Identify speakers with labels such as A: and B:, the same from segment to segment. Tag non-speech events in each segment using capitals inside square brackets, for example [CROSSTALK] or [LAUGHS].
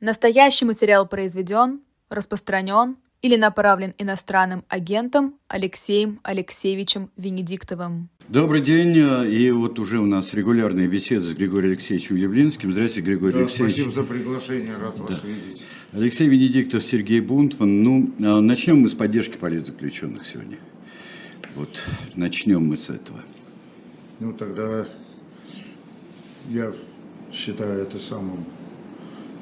A: Настоящий материал произведен, распространен или направлен иностранным агентом Алексеем Алексеевичем Венедиктовым.
B: Добрый день. И вот уже у нас регулярные беседы с Григорием Алексеевичем Явлинским. Здравствуйте, Григорий
C: Да,
B: Алексеевич.
C: спасибо за приглашение, рад вас видеть.
B: Алексей Венедиктов, Сергей Бунтман. Ну, а, начнем мы с поддержки политзаключенных сегодня. Вот, начнем мы с этого.
C: Ну тогда я считаю это самым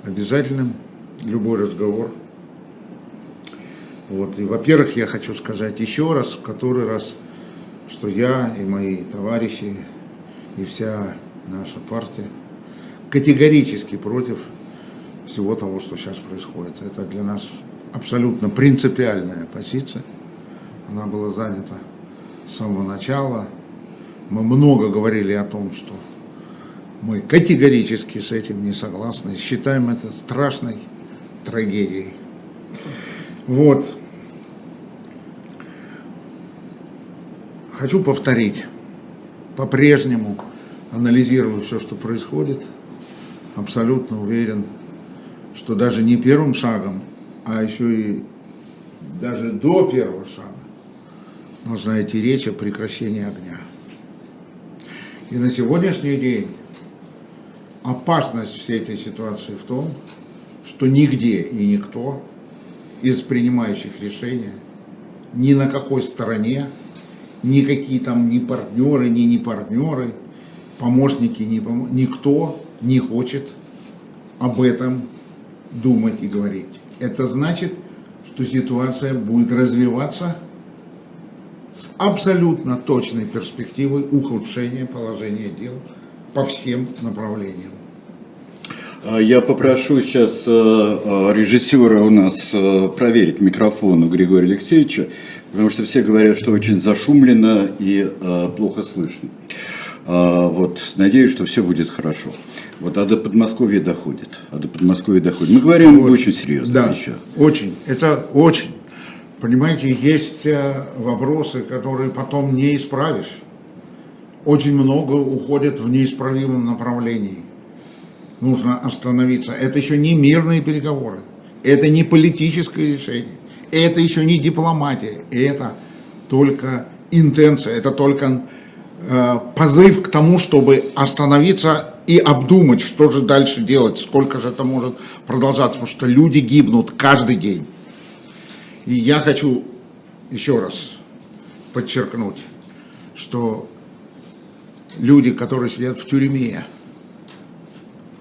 C: обязательным, любой разговор. Вот, и, во-первых, я хочу сказать еще раз, в который раз, что я и мои товарищи, и вся наша партия категорически против всего того, что сейчас происходит. Это для нас абсолютно принципиальная позиция. Она была занята с самого начала. Мы много говорили о том, что мы категорически с этим не согласны. Считаем это страшной трагедией. Вот. Хочу повторить. По-прежнему анализирую все, что происходит. Абсолютно уверен, что даже не первым шагом, а еще и даже до первого шага должна идти речь о прекращении огня. И на сегодняшний день опасность всей этой ситуации в том, что нигде и никто из принимающих решения, ни на какой стороне, никакие там ни партнеры, ни не партнеры, помощники, не помо... никто не хочет об этом думать и говорить. Это значит, что ситуация будет развиваться с абсолютно точной перспективой ухудшения положения дел по всем направлениям.
B: А, Я попрошу сейчас э, э, режиссера у нас э, проверить микрофон у Григория Алексеевича, потому что все говорят, что очень зашумлено и плохо слышно. А, Вот, надеюсь, что все будет хорошо. Вот, а до Подмосковья доходит. А до Подмосковья доходит. Мы говорим об очень серьезных
C: Да,
B: вещах.
C: очень. Это очень. Понимаете, есть вопросы, которые потом не исправишь. Очень много уходит в неисправимом направлении. Нужно остановиться. Это еще не мирные переговоры. Это не политическое решение. Это еще не дипломатия. Это только интенция. Это только э, позыв к тому, чтобы остановиться и обдумать, что же дальше делать, сколько же это может продолжаться, потому что люди гибнут каждый день. И я хочу еще раз подчеркнуть, что люди, которые сидят в тюрьме,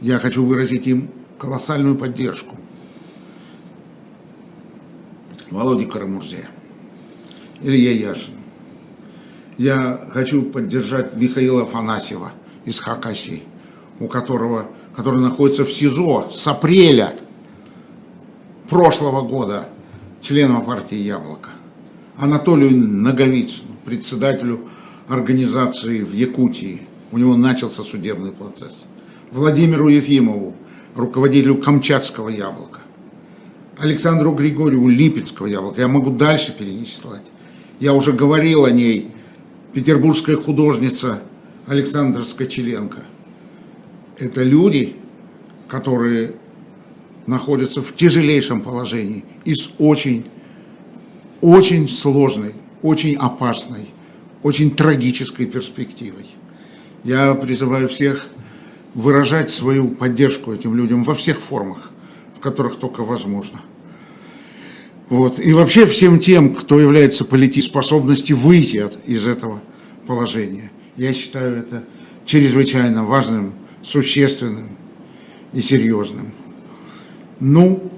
C: я хочу выразить им колоссальную поддержку. Володе Карамурзе, Илья Яшин. Я хочу поддержать Михаила Афанасьева из Хакасии, у которого, который находится в СИЗО с апреля прошлого года, членом партии «Яблоко». Анатолию Наговицыну, председателю организации в Якутии. У него начался судебный процесс. Владимиру Ефимову, руководителю Камчатского яблока. Александру Григорьеву Липецкого яблока. Я могу дальше перечислять. Я уже говорил о ней. Петербургская художница Александра Скочеленко. Это люди, которые находятся в тяжелейшем положении и с очень, очень сложной, очень опасной, очень трагической перспективой. Я призываю всех выражать свою поддержку этим людям во всех формах, в которых только возможно. Вот. И вообще всем тем, кто является политоспособности выйти от, из этого положения. Я считаю это чрезвычайно важным, существенным и серьезным. Ну,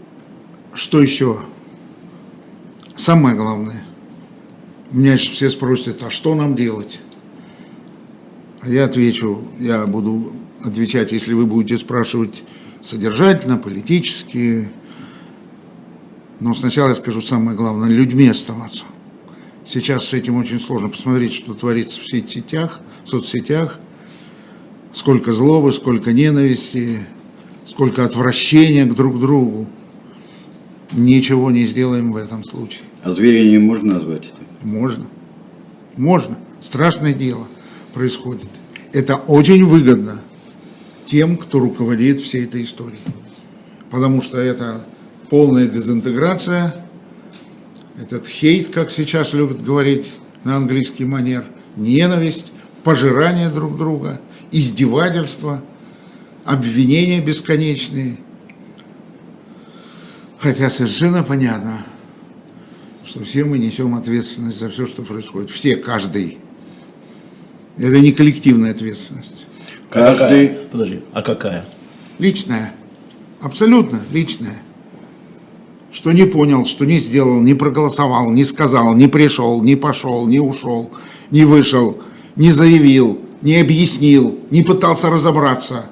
C: что еще? Самое главное. Меня же все спросят, а что нам делать? А я отвечу, я буду отвечать, если вы будете спрашивать содержательно, политически. Но сначала я скажу самое главное, людьми оставаться. Сейчас с этим очень сложно. Посмотрите, что творится в сетях, в соцсетях. Сколько злобы, сколько ненависти, сколько отвращения к друг другу. Ничего не сделаем в этом случае.
B: А зверением можно назвать это?
C: Можно. Можно. Страшное дело происходит. Это очень выгодно тем, кто руководит всей этой историей. потому что это полная дезинтеграция, этот хейт, как сейчас любят говорить на английский манер, ненависть, пожирание друг друга, издевательство, обвинения бесконечные. Хотя совершенно понятно, что все мы несем ответственность за все, что происходит. Все, каждый. Это не коллективная ответственность.
B: Каждый...
D: А какая? Подожди, а какая?
C: Личная. Абсолютно личная. Что не понял, что не сделал, не проголосовал, не сказал, не пришел, не пошел, не ушел, не вышел, не заявил, не объяснил, не пытался разобраться,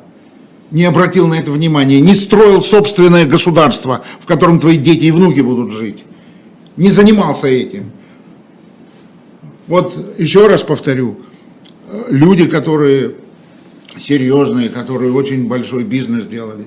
C: не обратил на это внимания, не строил собственное государство, в котором твои дети и внуки будут жить, не занимался этим. Вот еще раз повторю, люди, которые серьезные, которые очень большой бизнес делали,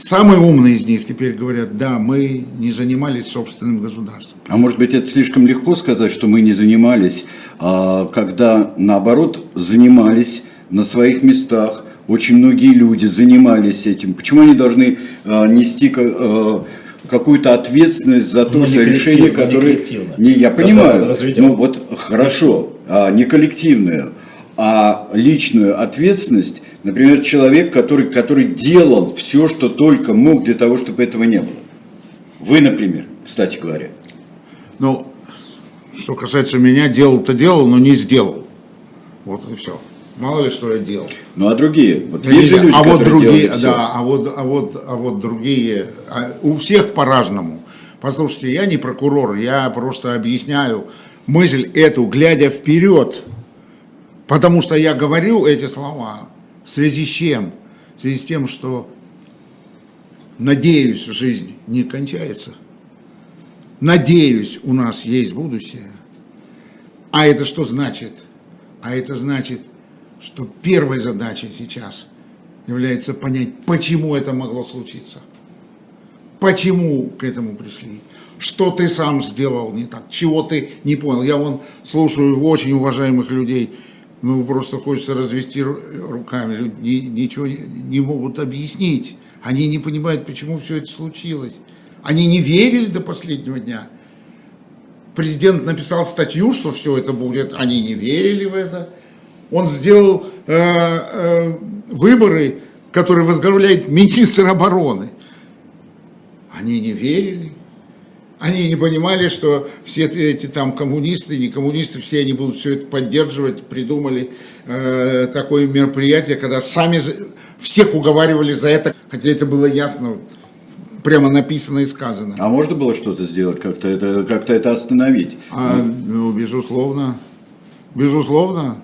C: Самые умные из них теперь говорят, да, мы не занимались собственным государством.
B: А может быть, это слишком легко сказать, что мы не занимались, а когда наоборот занимались на своих местах, очень многие люди занимались этим. Почему они должны а, нести а, какую-то ответственность за то,
D: ну,
B: что решение, которое... Не, я понимаю, ну вот хорошо, а, не коллективное, а личную ответственность Например, человек, который, который делал все, что только мог для того, чтобы этого не было. Вы, например, кстати говоря.
C: Ну, что касается меня, делал-то делал, но не сделал. Вот и все. Мало ли что я делал.
B: Ну а другие?
C: Вот да есть же люди, а вот другие, да, а вот, а вот, а вот другие, а у всех по-разному. Послушайте, я не прокурор, я просто объясняю мысль эту, глядя вперед. Потому что я говорю эти слова в связи с чем? В связи с тем, что, надеюсь, жизнь не кончается. Надеюсь, у нас есть будущее. А это что значит? А это значит, что первой задачей сейчас является понять, почему это могло случиться. Почему к этому пришли? Что ты сам сделал не так? Чего ты не понял? Я вон слушаю очень уважаемых людей, ну, просто хочется развести руками. Люди ничего не могут объяснить. Они не понимают, почему все это случилось. Они не верили до последнего дня. Президент написал статью, что все это будет. Они не верили в это. Он сделал э, э, выборы, которые возглавляет министр обороны. Они не верили. Они не понимали, что все эти там коммунисты, не коммунисты, все они будут все это поддерживать, придумали э, такое мероприятие, когда сами всех уговаривали за это, хотя это было ясно, прямо написано и сказано.
B: А можно было что-то сделать, как-то это, как это остановить?
C: А, ну, безусловно, безусловно.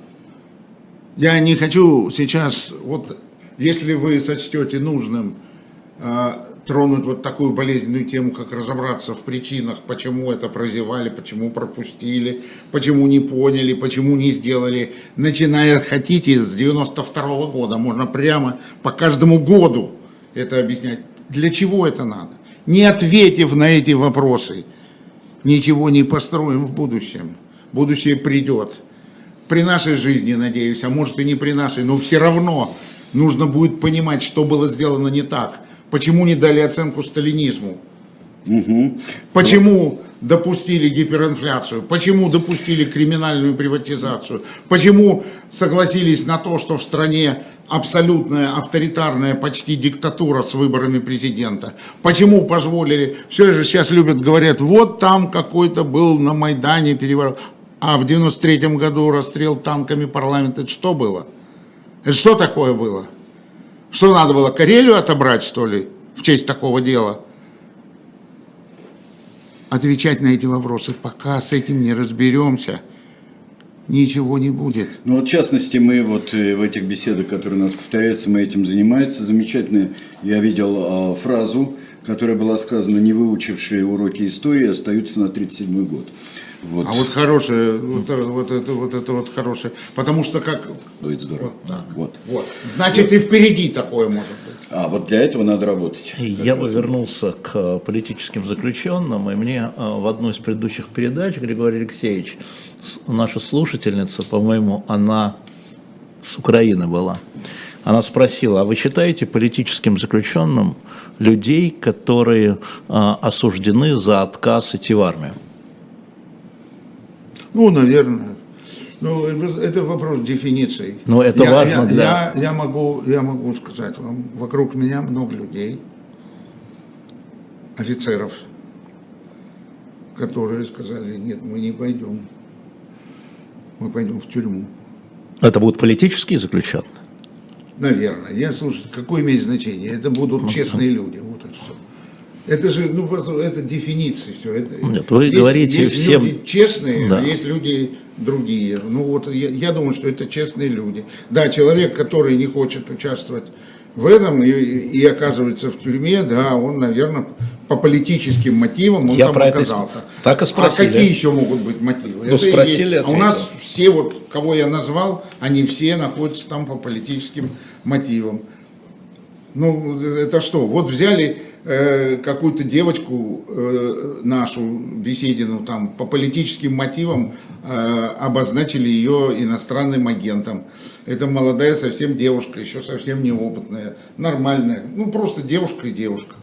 C: Я не хочу сейчас, вот если вы сочтете нужным а, тронуть вот такую болезненную тему, как разобраться в причинах, почему это прозевали, почему пропустили, почему не поняли, почему не сделали. Начиная, хотите, с 92 -го года, можно прямо по каждому году это объяснять. Для чего это надо? Не ответив на эти вопросы, ничего не построим в будущем. Будущее придет. При нашей жизни, надеюсь, а может и не при нашей, но все равно нужно будет понимать, что было сделано не так Почему не дали оценку сталинизму? Угу. Почему допустили гиперинфляцию? Почему допустили криминальную приватизацию? Почему согласились на то, что в стране абсолютная авторитарная почти диктатура с выборами президента? Почему позволили? Все же сейчас любят, говорят, вот там какой-то был на Майдане переворот. А в 93 году расстрел танками парламента, это что было? Это что такое было? Что надо было, Карелию отобрать, что ли, в честь такого дела? Отвечать на эти вопросы, пока с этим не разберемся, ничего не будет.
B: Ну вот в частности мы вот э, в этих беседах, которые у нас повторяются, мы этим занимаемся. Замечательно, я видел э, фразу, которая была сказана, не выучившие уроки истории остаются на 37 год.
C: Вот. А вот хорошее, вот, вот это вот это вот хорошее, потому что как.
B: Будет здорово. Вот, так.
C: вот. вот. Значит и впереди такое может быть.
B: А вот для этого надо работать.
D: Я бы вернулся к политическим заключенным, и мне а, в одной из предыдущих передач Григорий Алексеевич, наша слушательница, по-моему, она с Украины была, Она спросила, а вы считаете политическим заключенным людей, которые осуждены за отказ идти в армию?
C: Ну, наверное. Ну, это вопрос дефиниции.
D: Но это
C: я,
D: важно
C: я,
D: для...
C: Я, я, могу, я могу сказать вам, вокруг меня много людей, офицеров, которые сказали, нет, мы не пойдем, мы пойдем в тюрьму.
D: Это будут политические заключенные?
C: Наверное. Я слушаю, какое имеет значение? Это будут ну, честные люди. Вот это все. Это же, ну, просто это дефиниция все. Это,
D: Нет, вы есть, говорите
C: есть
D: всем...
C: люди честные,
D: да.
C: а есть люди другие. Ну вот я, я думаю, что это честные люди. Да, человек, который не хочет участвовать в этом и, и оказывается в тюрьме, да, он, наверное, по политическим мотивам он
D: я
C: там
D: про
C: оказался.
D: Это... Так и спросили.
C: А какие еще могут быть мотивы?
D: Ну, спросили,
C: есть... А у нас все, вот, кого я назвал, они все находятся там по политическим мотивам. Ну, это что? Вот взяли э, какую-то девочку э, нашу, Беседину, там, по политическим мотивам э, обозначили ее иностранным агентом. Это молодая совсем девушка, еще совсем неопытная, нормальная. Ну, просто девушка и девушка.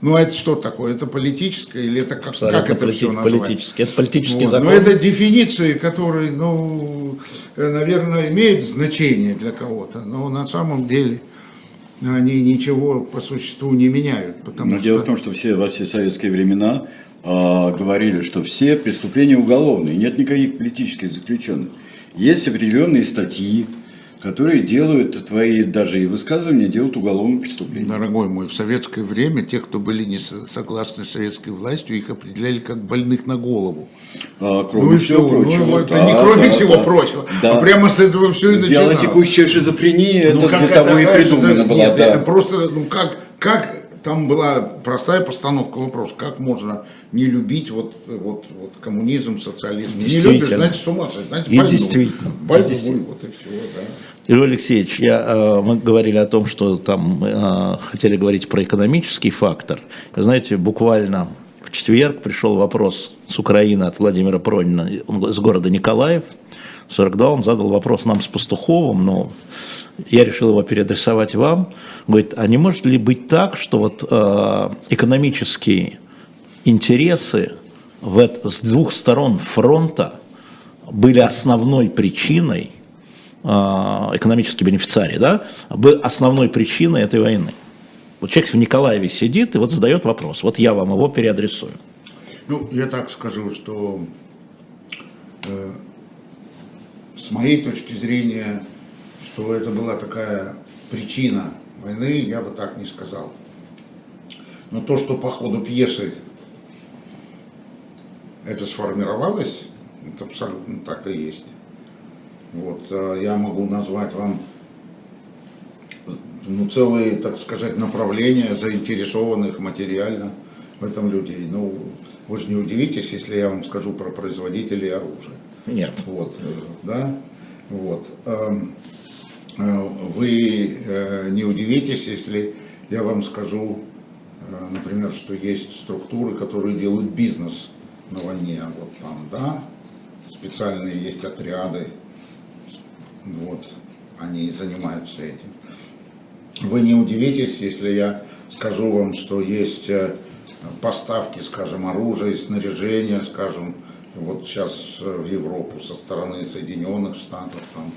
C: Ну, а это что такое? Это политическое или это как, как это
D: полити-
C: все назвать?
D: Политическое. Это политический
C: вот.
D: закон.
C: Но это дефиниции, которые, ну, наверное, имеют значение для кого-то, но на самом деле они ничего по существу не меняют. Потому
B: Но
C: что...
B: дело в том, что все во все советские времена а, говорили, что все преступления уголовные, нет никаких политических заключенных. Есть определенные статьи, которые делают твои даже и высказывания, делают уголовное преступление.
C: Дорогой мой, в советское время те, кто были не согласны с советской властью, их определяли как больных на голову.
B: А, кроме
C: ну и
B: всего
C: все,
B: прочего.
C: ну, это
B: да,
C: не кроме
B: да,
C: всего
B: да.
C: прочего,
B: Да.
C: а прямо с этого все и начиналось.
B: Вялотекущая шизофрения,
C: Ну,
B: это для
C: это
B: того и
C: да,
B: была.
C: Нет,
B: да.
C: это просто, ну как, как там была простая постановка вопроса, как можно не любить вот, вот, вот коммунизм, социализм. Не любишь, значит с ума сойти, значит
D: И
C: больной.
D: действительно.
C: Больной,
D: И действительно.
C: вот и все, да.
D: Юрий Алексеевич, я, э, мы говорили о том, что там э, хотели говорить про экономический фактор. Вы знаете, буквально в четверг пришел вопрос с Украины от Владимира Пронина, он из города Николаев. 42 он задал вопрос нам с Пастуховым, но я решил его переадресовать вам. Говорит, а не может ли быть так, что вот э, экономические интересы в с двух сторон фронта были основной причиной а, экономический бенефициарий, да, был основной причиной этой войны. Вот человек в Николаеве сидит и вот задает вопрос. Вот я вам его переадресую.
C: Ну, я так скажу, что э, с моей точки зрения, что это была такая причина войны, я бы так не сказал. Но то, что по ходу пьесы это сформировалось, это абсолютно так и есть. Вот, э, я могу назвать вам ну, целые, так сказать, направления заинтересованных материально в этом людей. Ну, вы же не удивитесь, если я вам скажу про производителей оружия.
D: Нет.
C: Вот, э, да, вот. Э, Вы э, не удивитесь, если я вам скажу, э, например, что есть структуры, которые делают бизнес на войне. Вот там, да, специальные есть отряды, вот, они занимаются этим. Вы не удивитесь, если я скажу вам, что есть поставки, скажем, оружия, снаряжения, скажем, вот сейчас в Европу со стороны Соединенных Штатов, там,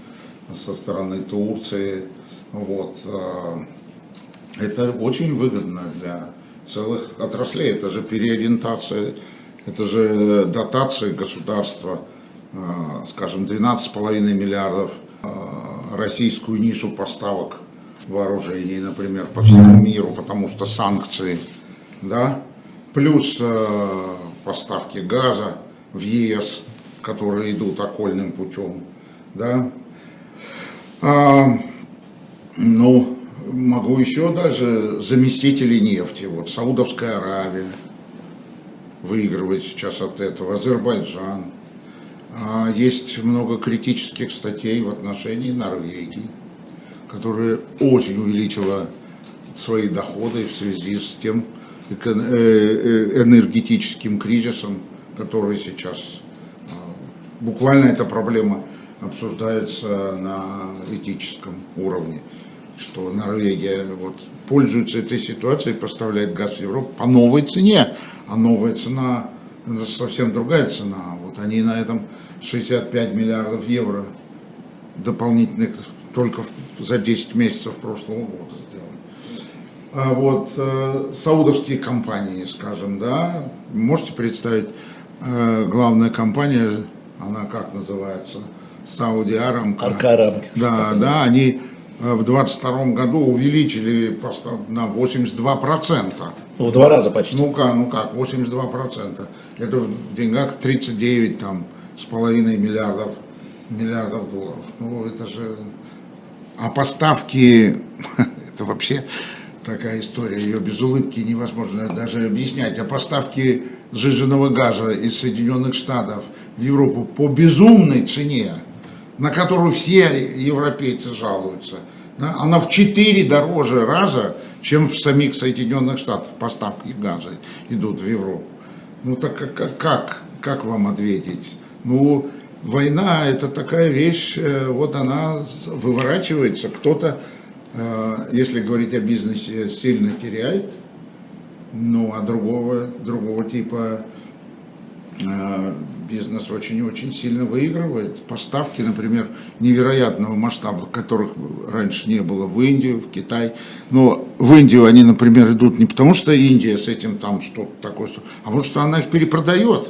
C: со стороны Турции. Вот. э, Это очень выгодно для целых отраслей. Это же переориентация, это же дотации государства, э, скажем, 12,5 миллиардов э, российскую нишу поставок вооружений, например, по всему миру, потому что санкции, да, плюс поставки газа в ЕС, которые идут окольным путем, да. А, ну, могу еще даже заместители нефти, вот Саудовская Аравия выигрывает сейчас от этого, Азербайджан. А, есть много критических статей в отношении Норвегии которая очень увеличила свои доходы в связи с тем э, э, энергетическим кризисом, который сейчас э, буквально эта проблема обсуждается на этическом уровне. что Норвегия вот, пользуется этой ситуацией, поставляет газ в Европу по новой цене. А новая цена, это совсем другая цена. Вот они на этом 65 миллиардов евро дополнительных только за 10 месяцев прошлого года сделали. А вот э, саудовские компании, скажем, да, можете представить, э, главная компания, она как называется, Сауди Арамка.
D: Арка-Арамка.
C: Да, да, они э, в 22 году увеличили просто на 82%.
D: В два раза почти.
C: Ну как, ну как, 82%. Это в деньгах 39 там, с половиной миллиардов, миллиардов долларов. Ну это же... А поставки, [LAUGHS] это вообще такая история, ее без улыбки невозможно даже объяснять. А поставки сжиженного газа из Соединенных Штатов в Европу по безумной цене, на которую все европейцы жалуются, да, она в 4 дороже раза, чем в самих Соединенных Штатах поставки газа идут в Европу. Ну так как, как, как вам ответить? Ну, война это такая вещь, э, вот она выворачивается, кто-то, э, если говорить о бизнесе, сильно теряет, ну, а другого, другого типа э, бизнес очень-очень сильно выигрывает. Поставки, например, невероятного масштаба, которых раньше не было в Индию, в Китай. Но в Индию они, например, идут не потому, что Индия с этим там что-то такое, а потому что она их перепродает.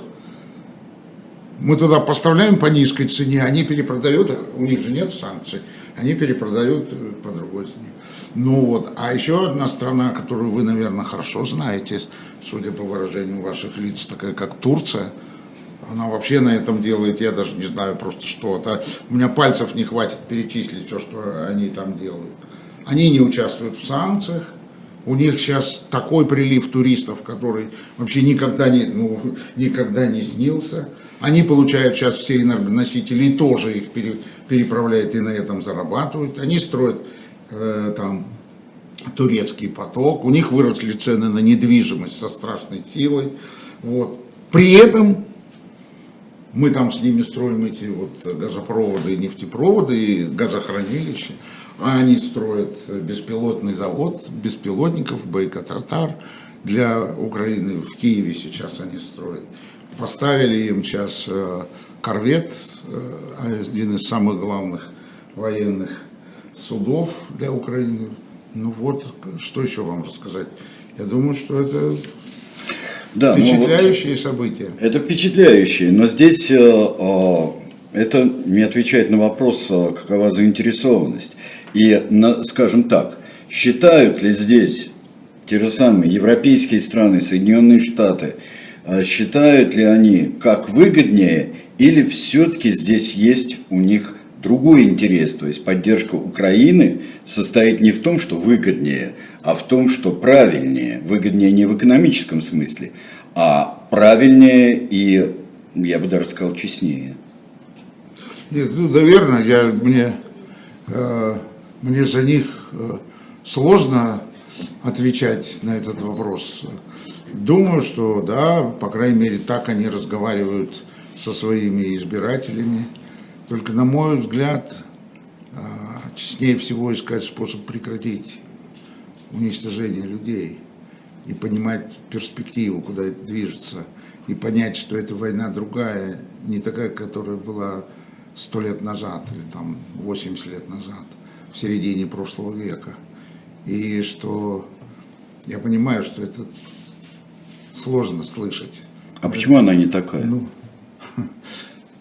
C: Мы туда поставляем по низкой цене, они перепродают, у них же нет санкций, они перепродают по другой цене. Ну вот, а еще одна страна, которую вы, наверное, хорошо знаете, судя по выражению ваших лиц, такая как Турция, она вообще на этом делает, я даже не знаю просто что. Это, у меня пальцев не хватит перечислить все, что они там делают. Они не участвуют в санкциях, у них сейчас такой прилив туристов, который вообще никогда не, ну, никогда не снился. Они получают сейчас все энергоносители и тоже их пере, переправляют и на этом зарабатывают. Они строят э, там турецкий поток, у них выросли цены на недвижимость со страшной силой. Вот. При этом мы там с ними строим эти вот газопроводы и нефтепроводы, и газохранилища. А они строят беспилотный завод беспилотников, Байкотартар для Украины. В Киеве сейчас они строят. Поставили им сейчас э, корвет, э, один из самых главных военных судов для Украины. Ну вот, что еще вам рассказать? Я думаю, что это
B: Да, ну вот
C: впечатляющие события.
B: это впечатляющее, но здесь э, э, это не отвечает на вопрос, э, какова заинтересованность. И, скажем так, считают ли здесь те же самые европейские страны, Соединенные Штаты, считают ли они как выгоднее, или все-таки здесь есть у них другой интерес, то есть поддержка Украины состоит не в том, что выгоднее, а в том, что правильнее. Выгоднее не в экономическом смысле, а правильнее и, я бы даже сказал, честнее.
C: Нет, ну, наверное, я, мне, э, мне за них э, сложно отвечать на этот вопрос. Думаю, что да, по крайней мере, так они разговаривают со своими избирателями. Только, на мой взгляд, э, честнее всего искать способ прекратить уничтожение людей и понимать перспективу, куда это движется, и понять, что эта война другая, не такая, которая была сто лет назад или там 80 лет назад, в середине прошлого века. И что я понимаю, что это сложно слышать.
B: А почему она не такая?
C: Ну, [LAUGHS]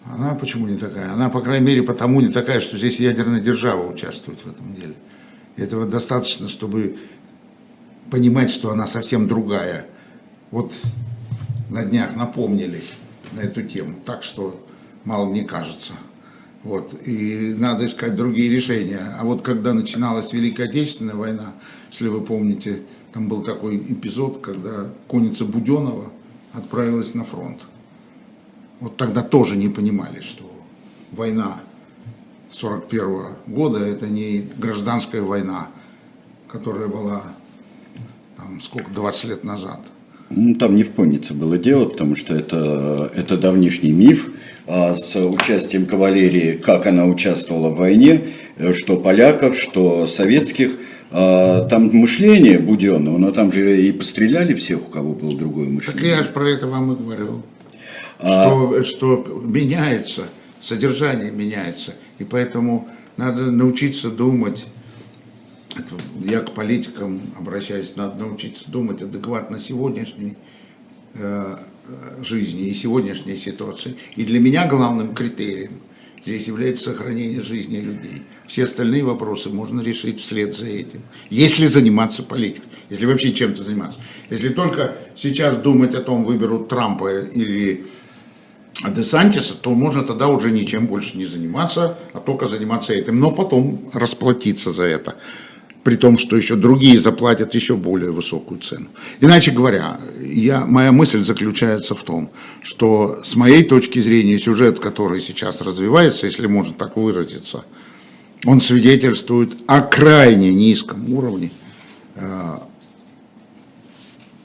C: она почему не такая? Она, по крайней мере, потому не такая, что здесь ядерная держава участвует в этом деле. Этого достаточно, чтобы понимать, что она совсем другая. Вот на днях напомнили на эту тему, так что мало не кажется. Вот. И надо искать другие решения. А вот когда начиналась Великая Отечественная война, если вы помните, там был такой эпизод, когда конница Буденова отправилась на фронт. Вот тогда тоже не понимали, что война 41 года это не гражданская война, которая была там, сколько, 20 лет назад.
B: Ну, там не в коннице было дело, потому что это, это давнишний миф а, с участием кавалерии, как она участвовала в войне, э, что поляков, что советских. А, там мышление буденного, но там же и постреляли всех, у кого было другое мышление.
C: Так я же про это вам и говорю. Что, что меняется, содержание меняется. И поэтому надо научиться думать это я к политикам обращаюсь, надо научиться думать адекватно сегодняшней э, жизни и сегодняшней ситуации. И для меня главным критерием здесь является сохранение жизни людей. Все остальные вопросы можно решить вслед за этим. Если заниматься политикой, если вообще чем-то заниматься. Если только сейчас думать о том, выберут Трампа или Десантиса, то можно тогда уже ничем больше не заниматься, а только заниматься этим. Но потом расплатиться за это при том, что еще другие заплатят еще более высокую цену. Иначе говоря, я, моя мысль заключается в том, что с моей точки зрения сюжет, который сейчас развивается, если можно так выразиться, он свидетельствует о крайне низком уровне э,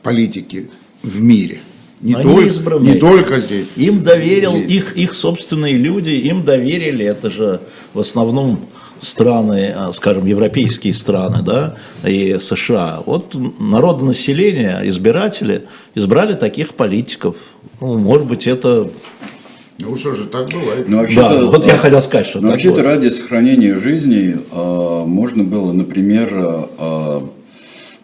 C: политики в мире.
D: Не, Они только, избранные. не только здесь. Им доверил, их, их собственные люди, им доверили, это же в основном страны, а, скажем, европейские страны, да, и США. Вот народонаселение, избиратели избрали таких политиков. Ну, может быть, это
C: ну что же, так бывает.
B: Ну,
D: да, вот я хотел сказать, что
B: ну, вообще-то ради сохранения жизни э, можно было, например, э,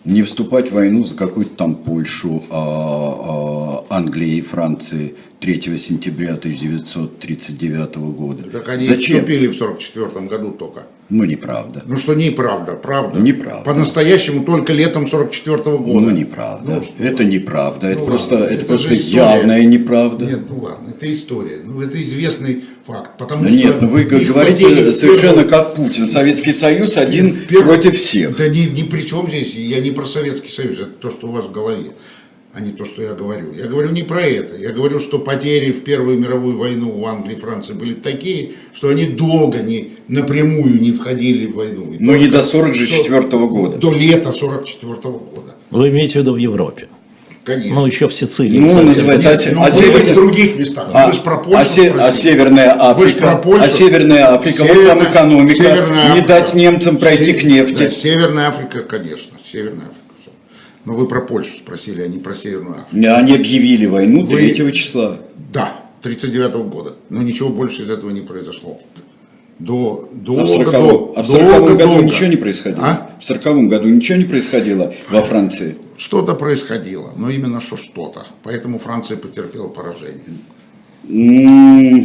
B: не вступать в войну за какую-то там Польшу, э, э, Англии, Франции, 3 сентября 1939 года.
C: Так они Зачем? вступили в 1944 году только.
B: Ну, неправда.
C: Ну, что неправда, правда.
B: Неправда.
C: По-настоящему только летом 44 -го года.
B: Ну, неправда. Ну, это неправда. Ну, это ладно. просто, это, это просто явная неправда.
C: Нет, ну ладно, это история. Ну, это известный факт. Потому
B: да
C: что
B: нет, ну вы говорите совершенно первую... как Путин. Советский Союз один первую... против всех.
C: Да ни, ни при чем здесь. Я не про Советский Союз, это то, что у вас в голове а не то, что я говорю. Я говорю не про это. Я говорю, что потери в Первую мировую войну в Англии и Франции были такие, что они долго не, напрямую не входили в войну.
B: Но ну, не до 44 -го года.
C: До лета 44 -го года.
D: Вы имеете в виду в Европе?
C: Конечно.
D: Ну, еще в Сицилии.
B: Ну, называется,
C: а, ну, а, север... в других местах.
B: А, про Польшу а, се... а Северная Африка, а Северная Африка, Северная, вот там экономика, Северная не дать немцам пройти Се... к нефти. Да,
C: Северная Африка, конечно, Северная Африка. Но вы про Польшу спросили, а не про Северную Африку.
B: Они объявили войну 3 вы... числа.
C: Да, 39 -го года. Но ничего больше из этого не произошло. До, до,
B: а в 40,
C: до,
B: а в 40 году долго. ничего не происходило? А? В 40 году ничего не происходило во Франции?
C: Что-то происходило, но именно что что-то. Поэтому Франция потерпела поражение.
B: Ну,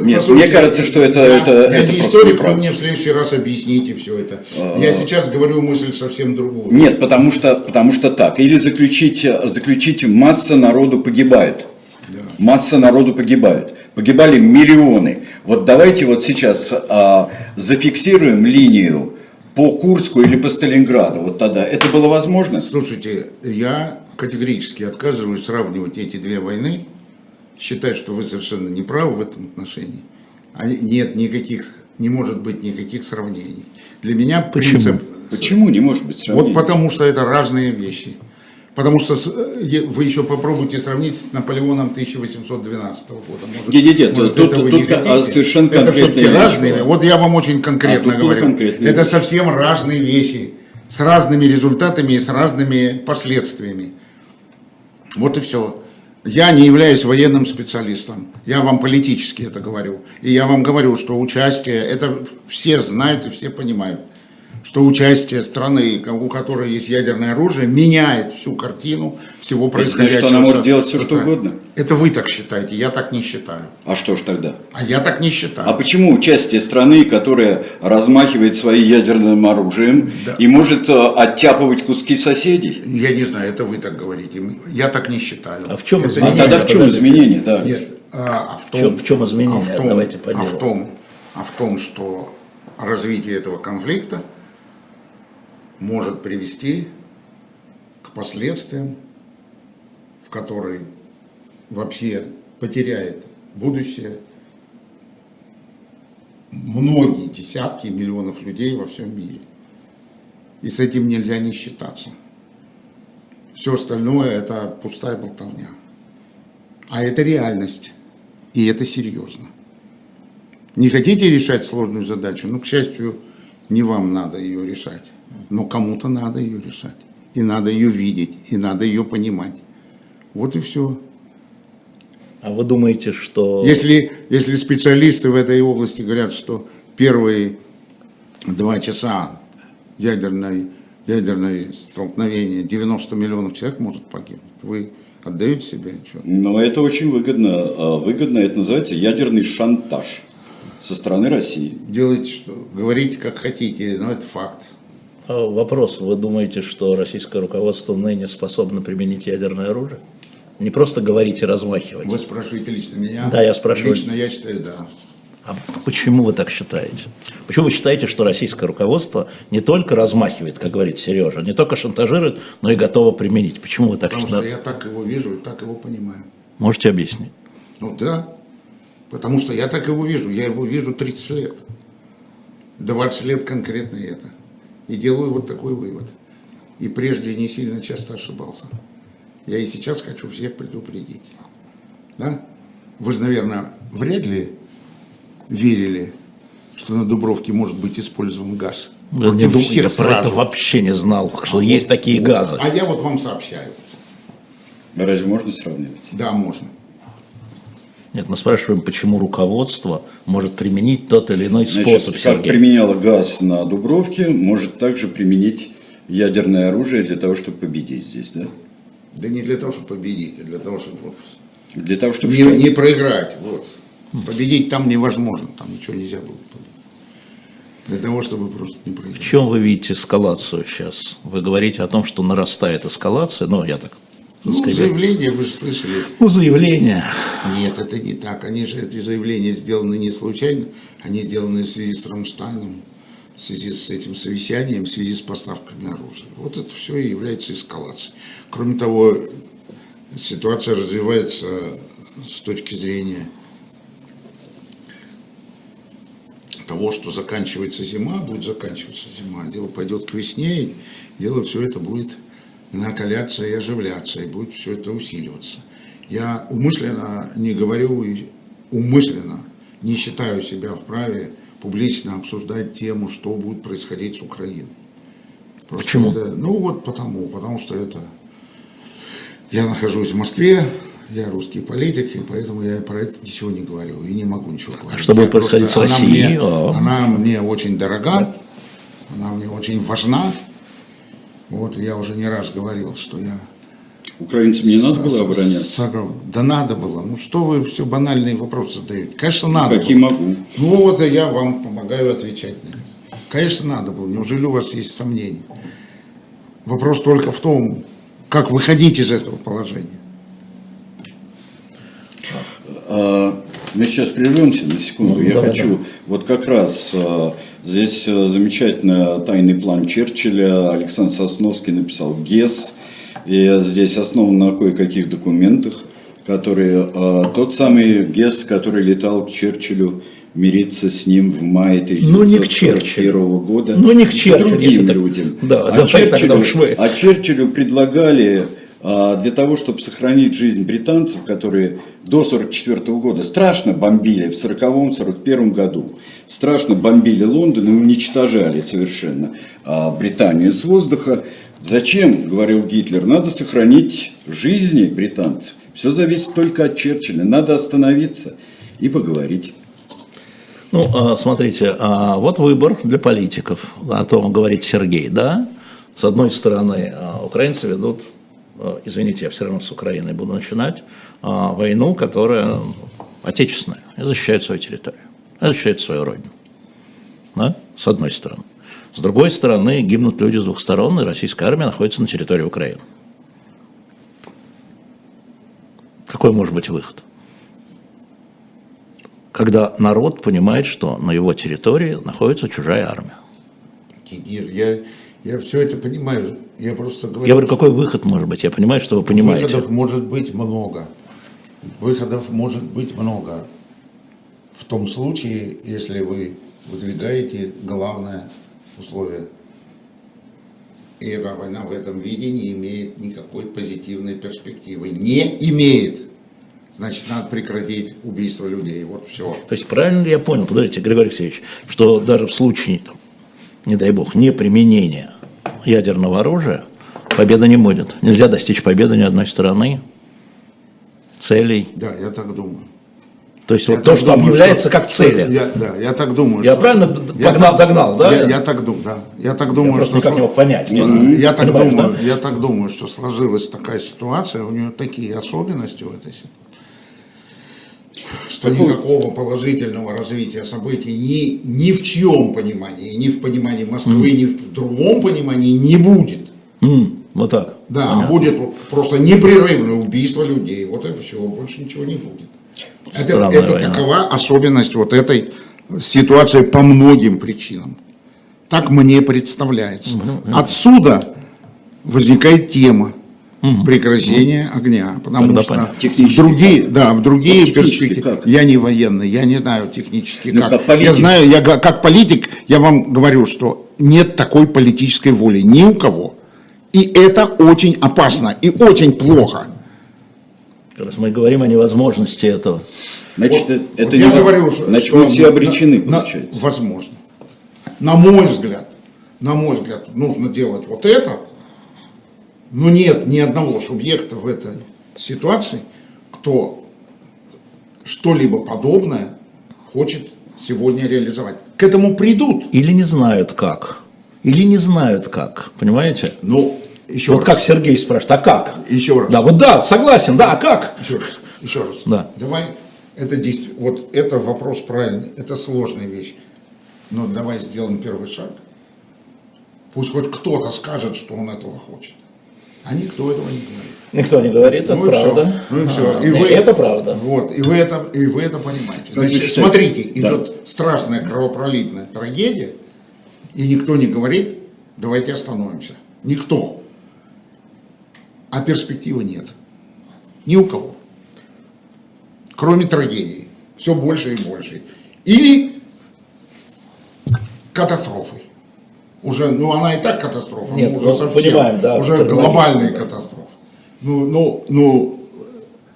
B: Нет, мне кажется, что это
C: я,
B: это,
C: я это не историк, вы мне в следующий раз объясните все это. А, я сейчас говорю мысль совсем другую.
B: Нет, потому что, потому что так. Или заключить, заключить масса народу погибает. Да. Масса народу погибает. Погибали миллионы. Вот давайте вот сейчас а, зафиксируем линию по Курску или по Сталинграду. Вот тогда это было возможно?
C: Слушайте, я категорически отказываюсь сравнивать эти две войны считаю, что вы совершенно не правы в этом отношении. А нет никаких, не может быть никаких сравнений. Для меня
B: Почему? принцип...
C: Почему не может быть сравнений? Вот потому что это разные вещи. Потому что э, вы еще попробуйте сравнить с Наполеоном 1812 года.
B: Может, нет, нет, нет, может, тут, тут, тут а, совершенно
C: это все-таки разные. Вот я вам очень конкретно а, говорю. Это совсем разные вещи с разными результатами и с разными последствиями. Вот и все. Я не являюсь военным специалистом, я вам политически это говорю. И я вам говорю, что участие, это все знают и все понимают что участие страны, у которой есть ядерное оружие, меняет всю картину всего происходящего.
B: что она может делать все, что угодно?
C: Это вы так считаете, я так не считаю.
B: А что ж тогда?
C: А я так не считаю.
B: А почему участие страны, которая размахивает своим ядерным оружием да. и может э, оттяпывать куски соседей?
C: Я не знаю, это вы так говорите. Я так не считаю.
D: А в чем
B: это изменение? А тогда в чем изменение? Да.
C: Нет, а, а в, том,
D: в, чем, в чем изменение?
C: А в том, Давайте по А в том, а в том, что развитие этого конфликта может привести к последствиям, в которые вообще потеряет будущее многие десятки миллионов людей во всем мире. И с этим нельзя не считаться. Все остальное это пустая болтовня. А это реальность. И это серьезно. Не хотите решать сложную задачу? Ну, к счастью, не вам надо ее решать. Но кому-то надо ее решать. И надо ее видеть, и надо ее понимать. Вот и все.
D: А вы думаете, что...
C: Если, если специалисты в этой области говорят, что первые два часа ядерной, ядерной столкновения 90 миллионов человек может погибнуть, вы отдаете себе отчет?
B: Но это очень выгодно. А, Выгодно это называется ядерный шантаж со стороны России.
C: Делайте что, говорите как хотите, но это факт.
D: А, Вопрос. Вы думаете, что российское руководство ныне способно применить ядерное оружие? Не просто говорить и размахивать.
C: Вы спрашиваете лично меня?
D: Да, я спрашиваю.
C: Лично я считаю, да.
D: А почему вы так считаете? Почему вы считаете, что российское руководство не только размахивает, как говорит Сережа, не только шантажирует, но и готово применить? Почему вы так
C: Потому что
D: считаете?
C: я так его вижу и так его понимаю.
D: Можете объяснить?
C: Ну да, потому что я так его вижу, я его вижу 30 лет. 20 лет конкретно это. И делаю вот такой вывод. И прежде не сильно часто ошибался. Я и сейчас хочу всех предупредить. Да? Вы же, наверное, вряд ли верили, что на Дубровке может быть использован газ.
D: Я, не думаю,
C: всех
D: я про это
C: сразу.
D: вообще не знал, что есть такие газы.
C: А я вот вам сообщаю.
B: Разве можно сравнивать?
C: Да, можно.
D: Нет, мы спрашиваем, почему руководство может применить тот или иной
B: Значит,
D: способ,
B: как
D: Сергей.
B: применяло газ на Дубровке, может также применить ядерное оружие для того, чтобы победить здесь, да?
C: Да не для того, чтобы победить, а для того, чтобы вот
B: Для того, чтобы
C: не,
B: что?
C: не проиграть. Вот. Победить там невозможно, там ничего нельзя будет. Для того, чтобы просто не
D: В
C: проиграть.
D: чем вы видите эскалацию сейчас? Вы говорите о том, что нарастает эскалация, ну, я так
C: Ну, заявление вы же слышали.
D: Ну, заявление.
C: Нет, это не так. Они же, эти заявления сделаны не случайно. Они сделаны в связи с Рамштайном, в связи с этим совещанием, в связи с поставками оружия. Вот это все и является эскалацией. Кроме того, ситуация развивается с точки зрения того, что заканчивается зима, будет заканчиваться зима, дело пойдет к весне, и дело все это будет накаляться и оживляться, и будет все это усиливаться. Я умышленно не говорю, умышленно не считаю себя вправе публично обсуждать тему, что будет происходить с Украиной. Просто
D: Почему?
C: это- ну вот потому, потому что это... Я нахожусь в Москве, я русский политик, и поэтому я про это ничего не говорю и не могу ничего говорить.
D: что будет
C: Я просто-
D: происходить с
C: она
D: Россией?
C: мне-
D: А.
C: она мне очень дорога, она мне очень важна. Вот я уже не раз говорил, что я...
B: Украинцам не надо было
C: с-
B: обороняться?
C: с- Да надо было. Ну что вы все банальные вопросы задаете? Конечно, надо
B: Какие
C: было.
B: могу.
C: Ну вот и я вам помогаю отвечать на них. Конечно, надо было. Неужели у вас есть сомнения? Вопрос только в том, как выходить из этого положения.
B: А, Мы сейчас прервемся на секунду.
D: Ну,
B: Я
D: давай,
B: хочу вот как раз а, здесь а, замечательно тайный план Черчилля. Александр Сосновский написал ГЕС. И здесь основан на кое-каких документах, которые а, тот самый ГЕС, который летал к Черчиллю мириться с ним в мае
D: Ну, не к Черчиллю.
B: 1941 года.
D: Ну, не к Черчиллю,
B: другим
D: так.
B: людям.
D: Да,
B: а, Черчиллю,
D: мы.
B: а Черчиллю предлагали а, для того, чтобы сохранить жизнь британцев, которые до 1944 года страшно бомбили в 1940-1941 году, страшно бомбили Лондон и уничтожали совершенно а, Британию с воздуха. Зачем, говорил Гитлер, надо сохранить жизни британцев. Все зависит только от Черчилля. Надо остановиться и поговорить.
D: Ну, а, смотрите, а, вот выбор для политиков, о том говорит Сергей, да? С одной стороны, украинцы ведут, извините, я все равно с Украиной буду начинать, войну, которая отечественная, и защищает свою территорию, защищает свою родину. Да? С одной стороны. С другой стороны, гибнут люди с двух сторон, и российская армия находится на территории Украины. Какой может быть выход? Когда народ понимает, что на его территории находится чужая армия.
C: Нет, я, я все это понимаю. Я просто говорю,
D: Я говорю, какой выход может быть? Я понимаю, что вы понимаете.
C: Выходов может быть много. Выходов может быть много. В том случае, если вы выдвигаете главное условие. И эта война в этом виде не имеет никакой позитивной перспективы. Не имеет. Значит, надо прекратить убийство людей. Вот все.
D: То есть правильно ли я понял, подождите, Григорий Алексеевич, что даже в случае, там, не дай бог, не применения ядерного оружия, победы не будет. Нельзя достичь победы ни одной страны, целей.
C: Да, я так думаю.
D: То есть
C: Я
D: вот то, что
C: думаю,
D: объявляется
C: что-
D: как цели.
C: Я, да, я так думаю.
D: Я
C: что-
D: правильно
C: Я
D: погнал-
C: так-
D: догнал, да?
C: Я, я так думаю, да. Я так думаю,
D: просто
C: что...
D: никак не мог понять.
C: Я,
D: Мгм.
C: я так думаю,
D: да?
C: я так думаю, что сложилась такая ситуация, у нее такие особенности в этой ситуации, что никакого положительного развития событий ни, ни в чьем понимании, ни в понимании Москвы, ни в другом понимании не будет.
D: М, вот так.
C: Да,
D: Понятно.
C: будет просто непрерывное убийство людей. Вот и все, больше ничего не будет. Это, это
D: война.
C: такова особенность вот этой ситуации по многим причинам. Так мне представляется. Отсюда возникает тема прекращения огня. Потому
D: Тогда
C: что в другие, да, в другие
B: технически
C: перспективы.
B: как?
C: Я не военный, я не знаю технически
B: Ну,
C: как.
B: как политик.
C: Я знаю, я как политик, я вам говорю, что нет такой политической воли ни у кого. И это очень опасно и очень плохо.
D: Как раз мы говорим о невозможности этого.
B: Значит,
C: Вот-
B: это,
C: вот
B: это
C: я
B: не-
C: говорю, что,
B: значит,
C: что
B: мы все
C: на-
B: обречены,
C: на-
B: получается.
C: возможно. На мой взгляд, на мой взгляд, нужно делать вот это, но нет ни одного субъекта в этой ситуации, кто что-либо подобное хочет сегодня реализовать. К этому придут.
D: Или не знают как. Или не знают как. Понимаете?
C: Но еще
D: вот
C: раз,
D: как Сергей спрашивает, а как?
C: еще раз.
D: Да, вот да, согласен, да, а как?
C: Еще раз, еще раз.
D: Да.
C: Давай, это действительно, вот это вопрос правильный, это сложная вещь. Но давай сделаем первый шаг. Пусть хоть кто-то скажет, что он этого хочет. А никто этого не говорит.
D: Никто не говорит, это
C: Ну и
D: правда.
C: всё. Ну и все.
D: А, это правда.
C: Вот, и вы это, и вы это понимаете.
B: Вы
C: Значит,
B: считаете?
C: смотрите,
B: Да.
C: идет страшная кровопролитная трагедия, и никто не говорит, давайте остановимся. Никто. А перспективы нет. Ни у кого. Кроме трагедии. Все больше и больше. Или катастрофой. Уже, ну она и так катастрофа,
D: Нет,
C: ну, уже
D: ну,
C: совсем,
D: понимаем, да,
C: уже глобальная катастрофа. Ну, ну, ну,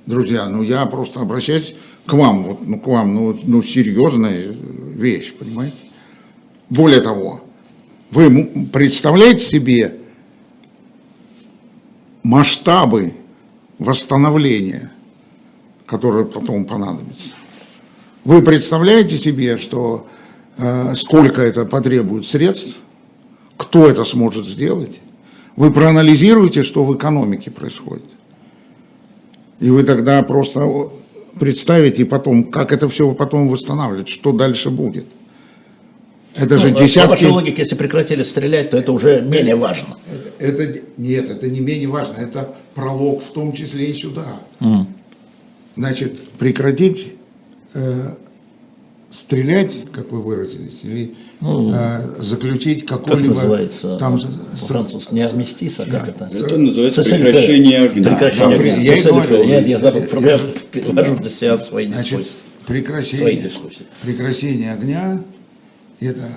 C: друзья, ну я просто обращаюсь к вам, вот, ну к вам, ну, ну серьезная вещь, понимаете? Более того, вы представляете себе масштабы восстановления, которые потом понадобятся? Вы представляете себе, что э, сколько это потребует средств? Кто это сможет сделать? Вы проанализируете, что в экономике происходит. И вы тогда просто представите потом, как это все потом восстанавливать, что дальше будет. Это же
D: Ну, По
C: десятки...
D: вашей логике, если прекратили стрелять, то это уже менее важно.
C: Это, нет, это не менее важно, это пролог в том числе и сюда. Значит, прекратить э, стрелять, как вы выразились, или э, заключить
D: Как
C: какой-либо
D: называется
C: там
D: по-французски? Не армистис, а как это?
B: Это называется
D: Cessez-le-feu.
B: прекращение огня.
D: Прекращение
C: Да,
D: огня.
C: я говорю.
D: Нет, я забыл. [LAUGHS] Я свои
C: Значит,
D: дискуссии. Свои
C: прекращение,
D: дискуссии.
C: прекращение огня – это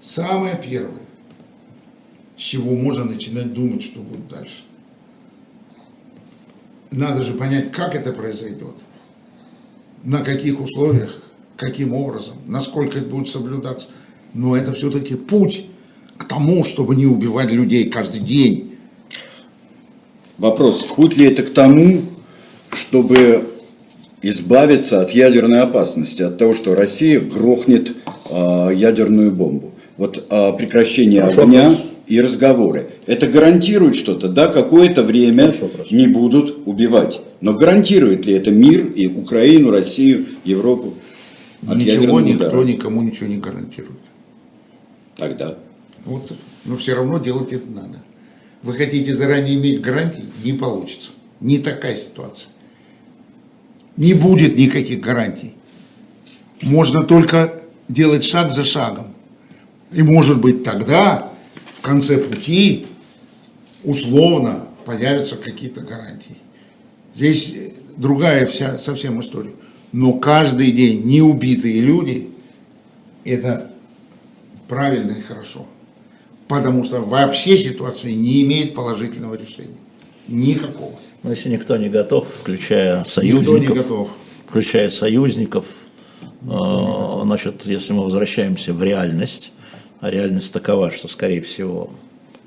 C: самое первое, с чего можно начинать думать, что будет дальше. Надо же понять, как это произойдет, на каких условиях, каким образом, насколько это будет соблюдаться. Но это все-таки путь к тому, чтобы не убивать людей каждый день.
B: Вопрос, путь ли это к тому, чтобы избавиться от ядерной опасности, от того, что Россия грохнет ядерную бомбу? Вот а, прекращение
D: Хороший
B: огня
D: вопрос.
B: и разговоры. Это гарантирует что-то? Да, какое-то время
D: вопрос.
B: не будут убивать. Но гарантирует ли это мир и Украину, Россию, Европу от
C: Ничего никто
B: удара?
C: никому ничего не гарантирует.
B: Тогда.
C: Вот, но все равно делать это надо. Вы хотите заранее иметь гарантии? Не получится. Не такая ситуация. Не будет никаких гарантий. Можно только делать шаг за шагом. И может быть тогда, в конце пути, условно появятся какие-то гарантии. Здесь другая вся совсем история. Но каждый день неубитые люди – это правильно и хорошо. Потому что вообще ситуация не имеет положительного решения. Никакого.
D: Но если никто не готов, включая союзников,
C: Никто не готов.
D: включая союзников, значит, если мы возвращаемся в реальность, а реальность такова, что, скорее всего,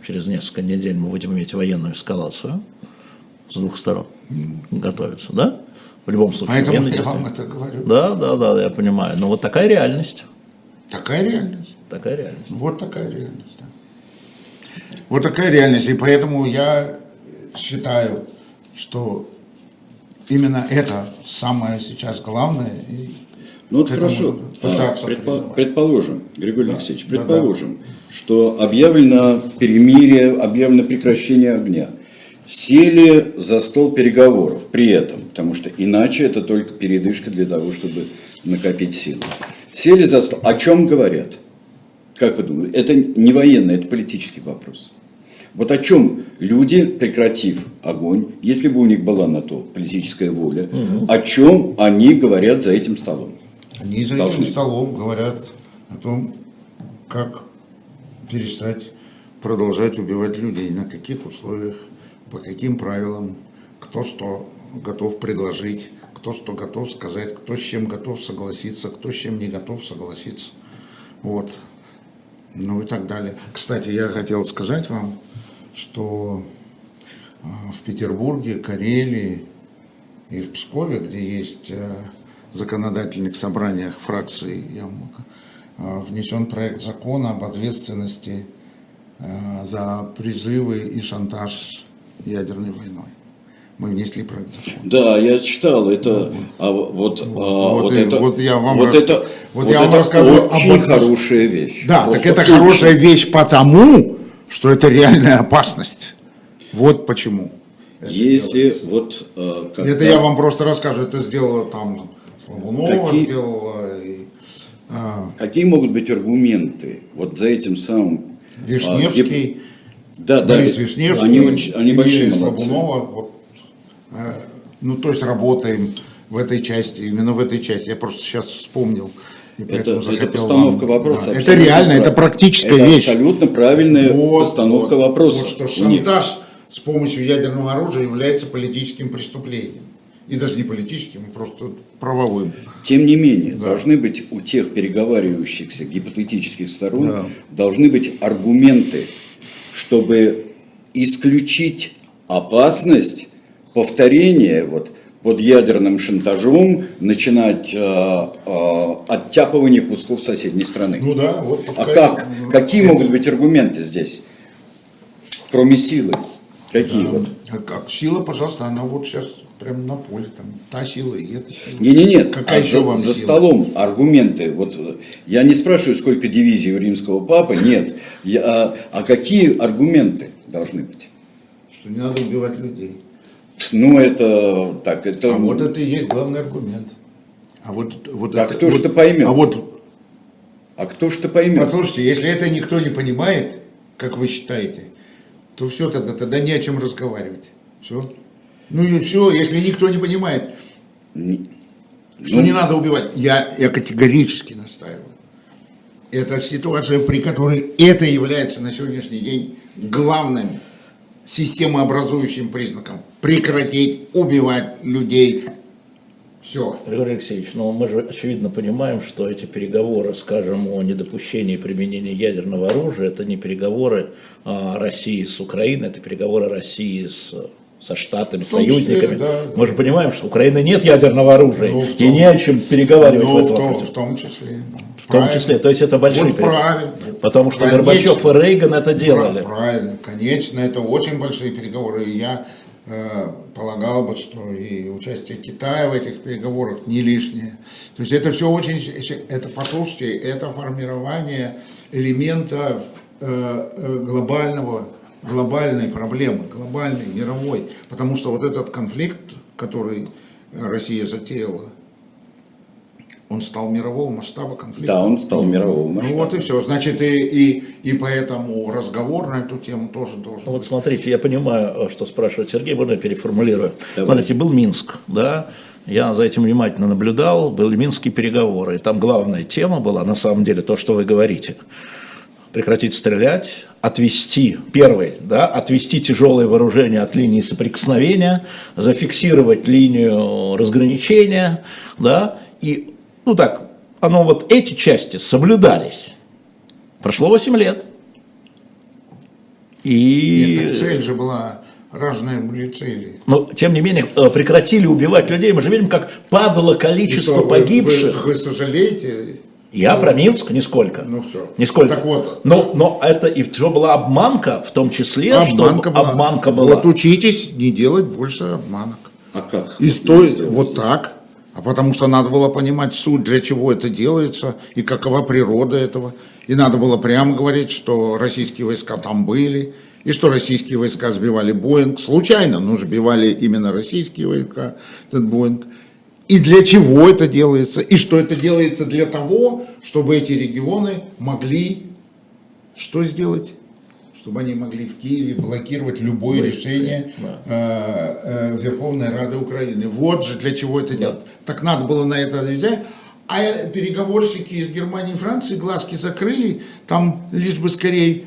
D: через несколько недель мы будем иметь военную эскалацию с двух сторон, готовиться, да? В любом случае.
C: Поэтому я вам это говорю.
D: Да, да, да, я понимаю. Но вот такая реальность.
C: Такая реальность.
D: Такая реальность.
C: Вот такая реальность. да. Вот такая реальность. И поэтому я считаю, что именно это самое сейчас главное. И
B: Ну вот хорошо, А, предпо- предположим, Григорий
C: Да.
B: Алексеевич,
C: Да,
B: предположим, что объявлено перемирие, объявлено прекращение огня. Сели за стол переговоров при этом, потому что иначе это только передышка для того, чтобы накопить силы. Сели за стол. О чем говорят? Как вы думаете? Это не военный, это политический вопрос. Вот о чем люди, прекратив огонь, если бы у них была на то политическая воля, о чем они говорят за этим столом?
C: Они за этим столом говорят о том, как перестать продолжать убивать людей, на каких условиях, по каким правилам, кто что готов предложить, кто что готов сказать, кто с чем готов согласиться, кто с чем не готов согласиться. Вот. Ну и так далее. Кстати, я хотел сказать вам, что э, в Петербурге, Карелии и в Пскове, где есть э, законодательных собраниях фракции Яблоко, э, внесен проект закона об ответственности э, за призывы и шантаж ядерной войной. Мы внесли проект закона.
B: Да, я читал это, а вот, а, вот, это,
C: вот я вам
B: вот
C: рас-
B: это,
C: вот
B: вот
C: я вам
B: это
C: расскажу об
B: очень
C: этом.
B: хорошая вещь.
C: Да,
B: Просто
C: так это
B: очень.
C: хорошая вещь потому, что это реальная опасность. Вот почему. это
B: Если
C: делается.
B: вот когда-
C: Это я вам просто расскажу. Это сделала там Слабунова,
B: Какие-
C: сделала и, а,
B: какие могут быть аргументы вот за этим самым а,
C: Вишневский.
B: деп- да, да,
C: Борис Вишневский,
B: они, очень, они большие молодцы.
C: Слабунова, вот, э, ну, то есть работаем в этой части, именно в этой части. Я просто сейчас вспомнил.
B: Это, это постановка
C: вам-
B: вопроса.
C: Да, Это реально, это
B: прав-
C: практическая
B: это
C: вещь.
B: абсолютно правильная
C: Вот,
B: постановка
C: вот,
B: вопроса.
C: Вот что шантаж с помощью ядерного оружия является политическим преступлением. И даже не политическим, а просто правовым.
B: Тем не менее, должны быть у тех переговаривающихся гипотетических сторон,
C: Да.
B: должны быть аргументы, чтобы исключить опасность повторения вот, под ядерным шантажом начинать э, э, оттяпывание кусков соседней страны.
C: Ну да, вот
B: а как? Какие могут быть аргументы здесь? Кроме силы. Какие вот?
C: А как сила, пожалуйста, она вот сейчас прямо на поле, там, та сила и эта сила.
B: Не, не, нет.
C: Какая
B: а
C: еще
B: за,
C: вам
B: за
C: сила?
B: столом аргументы. Вот э, я не спрашиваю, сколько дивизий у римского папы, нет. Я, а, а какие аргументы должны быть?
C: Что не надо убивать людей.
B: Ну это так, это.
C: А вот это и есть главный аргумент. А вот, вот
B: А
C: это-
B: кто
C: вот-
B: это поймет?
C: А вот,
B: А кто ж это поймет?
C: послушайте, если это никто не понимает, как вы считаете, то все тогда, тогда не о чем разговаривать. Все. Ну и все, если никто не понимает, что
B: ну,
C: не надо убивать, я, я категорически настаиваю. Это ситуация, при которой это является на сегодняшний день главным системообразующим признаком. Прекратить убивать людей. Все.
D: Григорий Алексеевич, ну мы же очевидно понимаем, что эти переговоры, скажем, о недопущении применения ядерного оружия, это не переговоры а, России с Украиной, это переговоры России с со Штатами, с
C: том числе,
D: союзниками.
C: да.
D: Мы же понимаем, что Украины нет ядерного оружия,
C: Ну, в
D: и
C: том-
D: не о чем переговаривать в
C: Ну, в
D: этом
C: том,
D: вопросе.
C: в том числе. да.
D: В том числе, то есть это большие
C: Вот правильно.
D: Потому что
C: Конечно.
D: Горбачев и Рейган это делали.
C: Правильно, конечно, это очень большие переговоры. И я э, полагал бы, что и участие Китая в этих переговорах не лишнее. То есть это все очень, это, послушайте, это формирование элемента э, э, глобального, глобальной проблемы, глобальной, мировой. Потому что вот этот конфликт, который Россия затеяла, он стал мирового масштаба конфликта.
B: Да, он стал мирового
C: Ну
B: масштаба.
C: вот и все. Значит, и, и, и поэтому разговор на эту тему тоже должен
D: Ну вот
C: быть.
D: смотрите, я понимаю, что спрашивает Сергей, можно я переформулирую.
B: Давай.
D: Смотрите, был Минск, да, я за этим внимательно наблюдал, были минские переговоры, и там главная тема была, на самом деле, то, что вы говорите. Прекратить стрелять, отвести, первый, да, отвести тяжелое вооружение от линии соприкосновения, зафиксировать линию разграничения, да, и, ну так, оно вот эти части соблюдались. Прошло 8 лет. И...
C: Нет, цель же была, разные были цели.
D: Но, тем не менее, э, прекратили убивать людей. Мы же видим, как падало количество
C: что,
D: погибших.
C: Вы, вы, вы сожалеете?
D: Я про Минск нисколько.
C: Ну все.
D: Нисколько.
C: Так вот.
D: Но, но это и что была обманка, в том числе,
C: обманка
D: что
C: была.
D: обманка была.
C: Вот учитесь не делать больше обманок.
B: А как?
C: И стоит вот так. А потому что надо было понимать суть, для чего это делается и какова природа этого. И надо было прямо говорить, что российские войска там были, и что российские войска сбивали Боинг. Случайно, но сбивали именно российские войска, этот Боинг. И для чего это делается, и что это делается для того, чтобы эти регионы могли что сделать? Чтобы они могли в Киеве блокировать любое решение э, э, Верховной Рады Украины. Вот же для чего это делать. Так надо было на это отвечать. А переговорщики из Германии и Франции глазки закрыли, там лишь бы скорее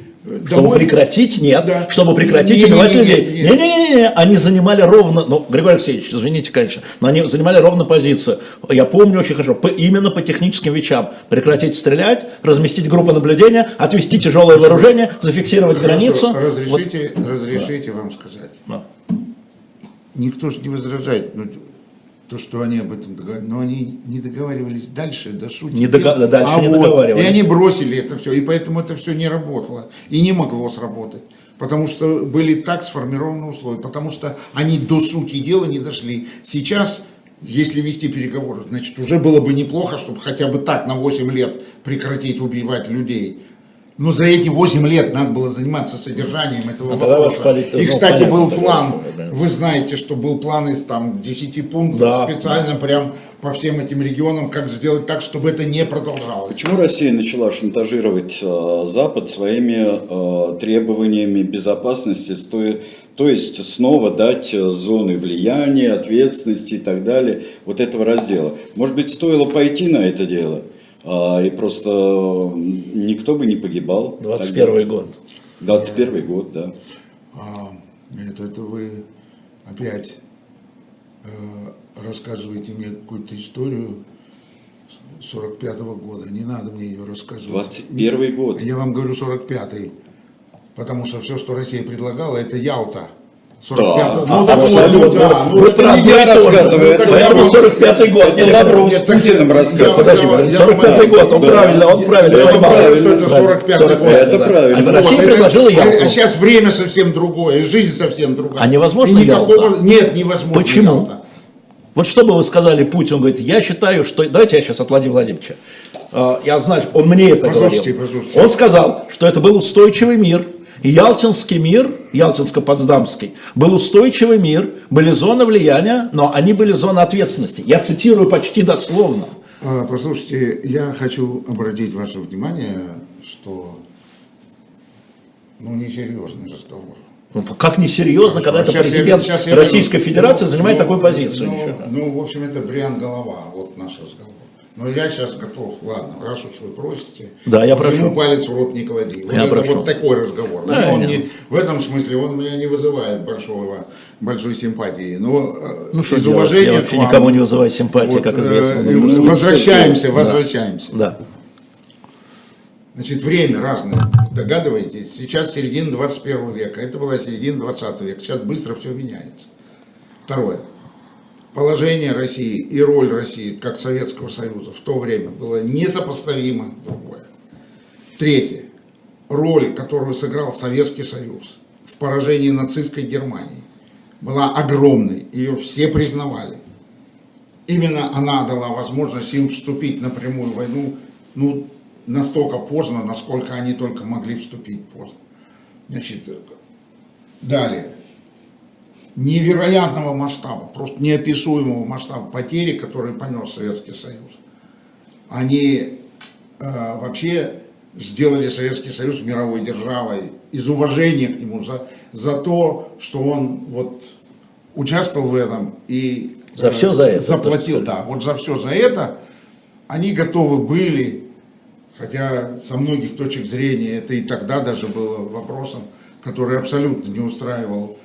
D: чтобы Домой? прекратить, нет. Да. Чтобы прекратить не, убивать не, не, людей. Не-не-не, они занимали ровно, ну, Григорий Алексеевич, извините, конечно, но они занимали ровно позицию. Я помню очень хорошо, по, именно по техническим вещам. Прекратить стрелять, разместить группы наблюдения, отвести тяжелое вооружение, зафиксировать
C: Хорошо.
D: границу.
C: Разрешите, вот. разрешите да. вам сказать. Да. Никто же не возражает. Ну, то, что они об этом договаривались, но они не договаривались дальше, до шутки.
D: Не да, дальше
C: а
D: не
C: вот,
D: договаривались.
C: И они бросили это все, и поэтому это все не работало, и не могло сработать. Потому что были так сформированы условия, потому что они до сути дела не дошли. Сейчас, если вести переговоры, значит, уже было бы неплохо, чтобы хотя бы так на 8 лет прекратить убивать людей. Но за эти 8 лет надо было заниматься содержанием этого
D: А
C: вопроса.
D: полит-
C: И,
D: ну,
C: кстати, был план,
D: да.
C: вы знаете, что был план из там 10 пунктов
D: Да.
C: специально прям по всем этим регионам, как сделать так, чтобы это не продолжалось.
B: Почему Россия начала шантажировать э, Запад своими э, требованиями безопасности, сто- то есть снова дать э, зоны влияния, ответственности и так далее, вот этого раздела? Может быть, стоило пойти на это дело, и просто никто бы не погибал.
D: 21 год.
B: 21 год, да.
C: А, нет, это вы опять э, рассказываете мне какую-то историю 45-го года. Не надо мне ее рассказывать.
B: 21 год.
C: Я вам говорю 45-й. Потому что все, что Россия предлагала, это Ялта. 45
B: Да,
C: ну, так
B: абсолютно.
C: да, ну,
B: Вот
C: это не
B: я рассказываю,
C: Ну,
B: это
D: Поэтому
C: я-
D: 45 год.
B: Это Лавров с Путиным рассказывал.
D: Подожди,
C: я- я
D: 45
C: вам-
D: год, он
B: Да.
D: правильно, он правильно понимал.
C: понимаю, что это
B: Правильно.
C: 45 год.
B: Это
D: да.
B: правильно.
D: А Россия
C: это-
D: предложила
C: а-
D: Ялту.
C: А сейчас время совсем другое, жизнь совсем другая.
D: А невозможно
C: никакого-
D: Ялта?
C: Нет, невозможно
D: Почему?
C: Ялта.
D: Вот что бы вы сказали Путину, он говорит, я считаю, что... Давайте я сейчас от Владимира Владимировича. А, Я знаю, что он мне это
C: Послушайте,
D: говорил.
C: послушайте.
D: Он сказал, что это был устойчивый мир. Ялтинский мир, Ялтинско-Потсдамский, был устойчивый мир, были зоны влияния, но они были зоны ответственности. Я цитирую почти дословно.
C: А, Послушайте, я хочу обратить ваше внимание, что ну, несерьезный разговор.
D: Ну, как несерьезно, когда это
C: я-
D: президент
C: я
D: Российской
C: верну.
D: Федерации
C: Ну,
D: занимает
C: ну,
D: такую позицию.
C: Ну,
D: Ничего.
C: ну, в общем, это бриан голова, вот наш разговор. Но я сейчас готов, ладно, раз уж вы просите,
D: Да, я прошу.
C: ему палец в рот не клади. Вот
D: Я
C: это
D: прошу.
C: вот такой разговор.
D: Да,
C: он не- в этом смысле он меня не вызывает большого, большой симпатии. Но э,
D: Ну,
C: из
D: делать?
C: уважения
D: Я
C: к вам,
D: никому не вызываю симпатии,
C: вот,
D: как
C: э,
D: известно.
C: э,
D: Ну,
C: возвращаемся, возвращаемся.
D: Да.
C: Значит, время разное. Догадываетесь, сейчас середина 21 века, это была середина 20 века. Сейчас быстро все меняется. Второе. Положение России и роль России как Советского Союза в то время было несопоставимо другое. Третье. Роль, которую сыграл Советский Союз в поражении нацистской Германии, была огромной. Ее все признавали. Именно она дала возможность им вступить на прямую войну, ну, настолько поздно, насколько они только могли вступить поздно. Значит, далее. Невероятного масштаба, просто неописуемого масштаба потери, которые понес Советский Союз. Они э, вообще сделали Советский Союз мировой державой из уважения к нему за, за то, что он вот участвовал в этом и
D: За всё за это,
C: заплатил, да, вот за все за это они готовы были хотя со многих точек зрения это и тогда даже было вопросом, который абсолютно не устраивал